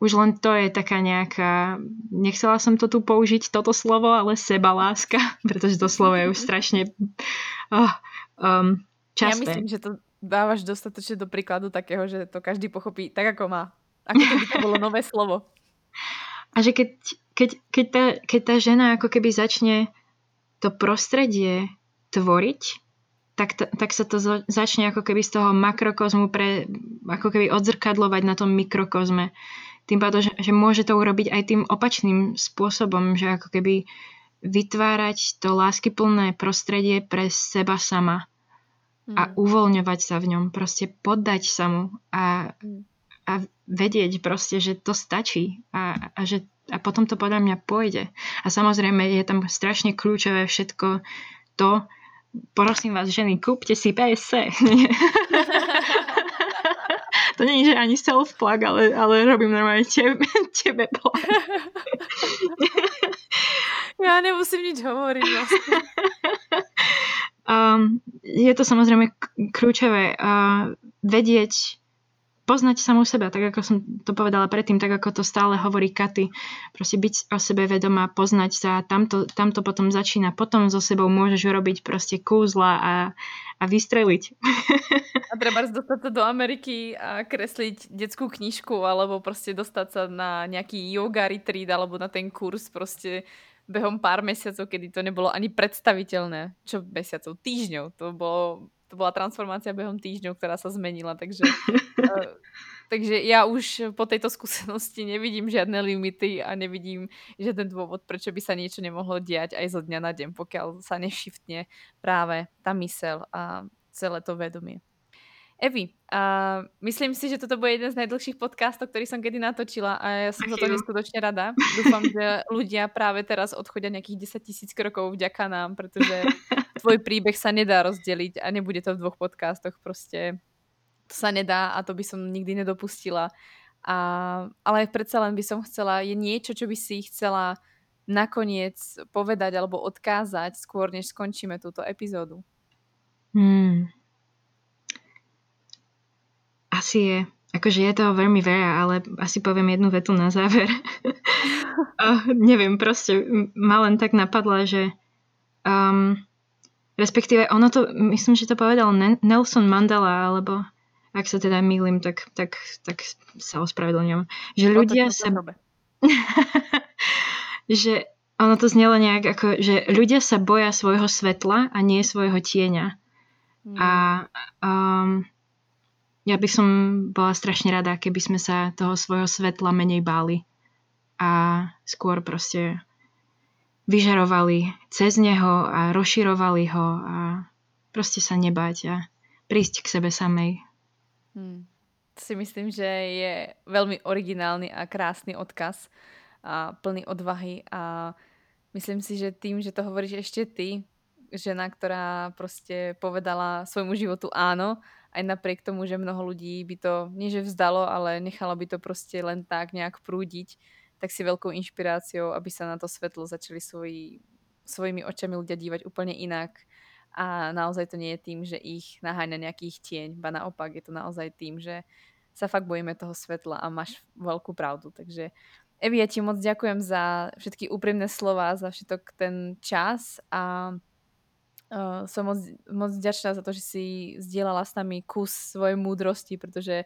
už len to je taká nejaká, nechcela som to tu použiť, toto slovo, ale seba láska, (laughs) pretože to slovo je už (laughs) strašne oh, um, časté. Ja myslím, že to dávaš dostatočne do príkladu takého, že to každý pochopí tak, ako má. Ako keby to bolo nové slovo. (laughs) A že keď, keď, keď, tá, keď tá žena ako keby začne to prostredie tvoriť, tak, t- tak sa to začne ako keby z toho makrokozmu pre, ako keby odzrkadlovať na tom mikrokozme tým pádom, že, že môže to urobiť aj tým opačným spôsobom, že ako keby vytvárať to láskyplné prostredie pre seba sama mm. a uvoľňovať sa v ňom, proste poddať sa mu a, mm. A vedieť proste, že to stačí a, a, že, a potom to podľa mňa pôjde. A samozrejme je tam strašne kľúčové všetko to, prosím vás ženy, kúpte si PSC. (laughs) To nie je, že ani self-plug, ale, ale robím normálne tebe, tebe plug. (laughs) Ja nemusím nič hovoriť vlastne. (laughs) Um, je to samozrejme kľúčové uh, vedieť poznať samú seba, tak ako som to povedala predtým, tak ako to stále hovorí Katy. Proste byť o sebe vedomá, poznať sa, tamto, tamto potom začína. Potom so sebou môžeš urobiť proste kúzla a, a vystreliť. A treba dostať sa do Ameriky a kresliť detskú knižku, alebo proste dostať sa na nejaký yoga retreat, alebo na ten kurz proste behom pár mesiacov, kedy to nebolo ani predstaviteľné. Čo mesiacov? Týždňov. To bolo to bola transformácia behom týždňov, ktorá sa zmenila, takže, uh, (laughs) takže ja už po tejto skúsenosti nevidím žiadne limity a nevidím žiaden dôvod, prečo by sa niečo nemohlo diať aj zo dňa na deň, pokiaľ sa nešiftne práve tá mysel a celé to vedomie. Evi, uh, myslím si, že toto bude jeden z najdlhších podcastov, ktorý som kedy natočila a ja som za to neskutočne rada. Dúfam, že ľudia práve teraz odchodia nejakých 10 tisíc krokov vďaka nám, pretože tvoj príbeh sa nedá rozdeliť a nebude to v dvoch podcastoch. Proste to sa nedá a to by som nikdy nedopustila. A, ale predsa len by som chcela, je niečo, čo by si chcela nakoniec povedať alebo odkázať skôr, než skončíme túto epizódu. Hmm asi je, akože je toho veľmi veľa, ale asi poviem jednu vetu na záver. uh, (laughs) neviem, proste ma len tak napadla, že um, respektíve ono to, myslím, že to povedal Nelson Mandela, alebo ak sa teda mýlim, tak, tak, tak sa ospravedlňujem. Že ľudia sa... (laughs) že ono to znelo nejak ako, že ľudia sa boja svojho svetla a nie svojho tieňa. Mm. A um, ja by som bola strašne rada, keby sme sa toho svojho svetla menej báli a skôr proste vyžarovali cez neho a rozširovali ho a proste sa nebáť a prísť k sebe samej. Hmm. Si myslím, že je veľmi originálny a krásny odkaz a plný odvahy a myslím si, že tým, že to hovoríš ešte ty, žena, ktorá proste povedala svojmu životu áno aj napriek tomu, že mnoho ľudí by to nie vzdalo, ale nechalo by to proste len tak nejak prúdiť, tak si veľkou inšpiráciou, aby sa na to svetlo začali svoji, svojimi očami ľudia dívať úplne inak. A naozaj to nie je tým, že ich naháňa nejakých tieň, ba naopak je to naozaj tým, že sa fakt bojíme toho svetla a máš veľkú pravdu. Takže Evi, ja ti moc ďakujem za všetky úprimné slova, za všetok ten čas a uh, som moc, moc ďačná za to, že si zdieľala s nami kus svojej múdrosti, pretože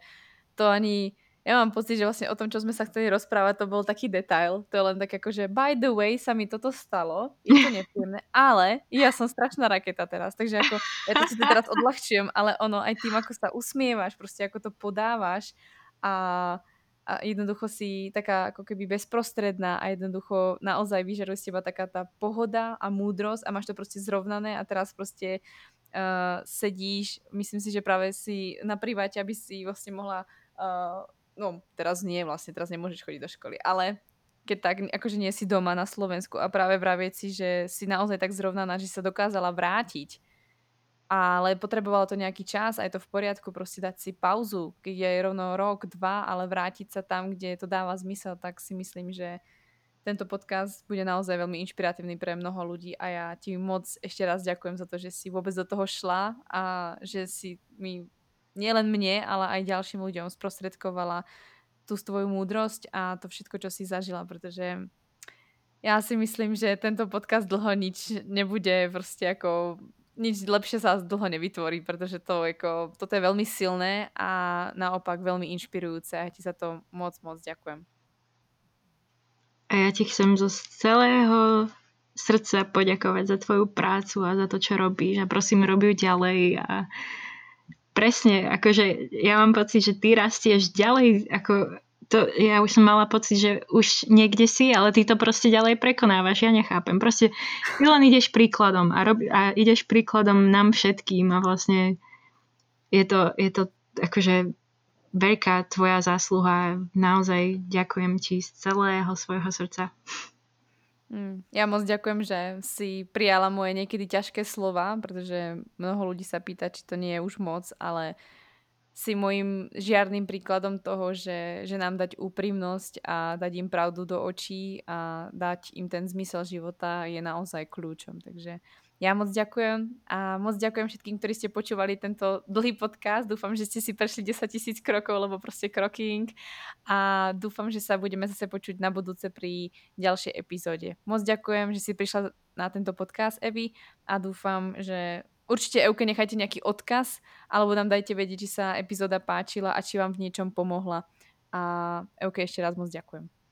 to ani... Ja mám pocit, že vlastne o tom, čo sme sa chceli rozprávať, to bol taký detail. To je len tak ako, že by the way sa mi toto stalo. Je to nepríjemné. (laughs) Ale ja som strašná raketa teraz. Takže ako, ja to si to teraz (laughs) odľahčujem, ale ono aj tým, ako sa usmievaš, proste ako to podávaš a a jednoducho si taká ako keby bezprostredná a jednoducho naozaj vyžaruje z teba taká tá pohoda a múdrosť a máš to proste zrovnané a teraz proste uh, sedíš, myslím si, že práve si na priváte, aby si vlastne mohla, uh, no teraz nie vlastne, teraz nemôžeš chodiť do školy, ale keď tak, akože nie si doma na Slovensku a práve vravieť si, že si naozaj tak zrovnaná, že sa dokázala vrátiť ale potrebovalo to nejaký čas a je to v poriadku proste dať si pauzu, keď je rovno rok, dva, ale vrátiť sa tam, kde to dáva zmysel, tak si myslím, že tento podcast bude naozaj veľmi inšpiratívny pre mnoho ľudí a ja ti moc ešte raz ďakujem za to, že si vôbec do toho šla a že si mi nielen mne, ale aj ďalším ľuďom sprostredkovala tú svoju múdrosť a to všetko, čo si zažila, pretože ja si myslím, že tento podcast dlho nič nebude proste ako nič lepšie sa dlho nevytvorí, pretože to ako, toto je veľmi silné a naopak veľmi inšpirujúce a ti za to moc, moc ďakujem. A ja ti chcem zo celého srdca poďakovať za tvoju prácu a za to, čo robíš a prosím, rob ju ďalej a presne, akože ja mám pocit, že ty rastieš ďalej, ako to, ja už som mala pocit, že už niekde si, ale ty to proste ďalej prekonávaš, ja nechápem. Proste ty len ideš príkladom a, rob, a ideš príkladom nám všetkým a vlastne je to, je to akože veľká tvoja zásluha. Naozaj ďakujem ti z celého svojho srdca. Mm, ja moc ďakujem, že si prijala moje niekedy ťažké slova, pretože mnoho ľudí sa pýta, či to nie je už moc, ale si môjim žiarným príkladom toho, že, že nám dať úprimnosť a dať im pravdu do očí a dať im ten zmysel života je naozaj kľúčom. Takže ja moc ďakujem a moc ďakujem všetkým, ktorí ste počúvali tento dlhý podcast. Dúfam, že ste si prešli 10 tisíc krokov, lebo proste kroking a dúfam, že sa budeme zase počuť na budúce pri ďalšej epizóde. Moc ďakujem, že si prišla na tento podcast, Evi a dúfam, že určite Euke nechajte nejaký odkaz alebo nám dajte vedieť, či sa epizóda páčila a či vám v niečom pomohla. A Euke ešte raz moc ďakujem.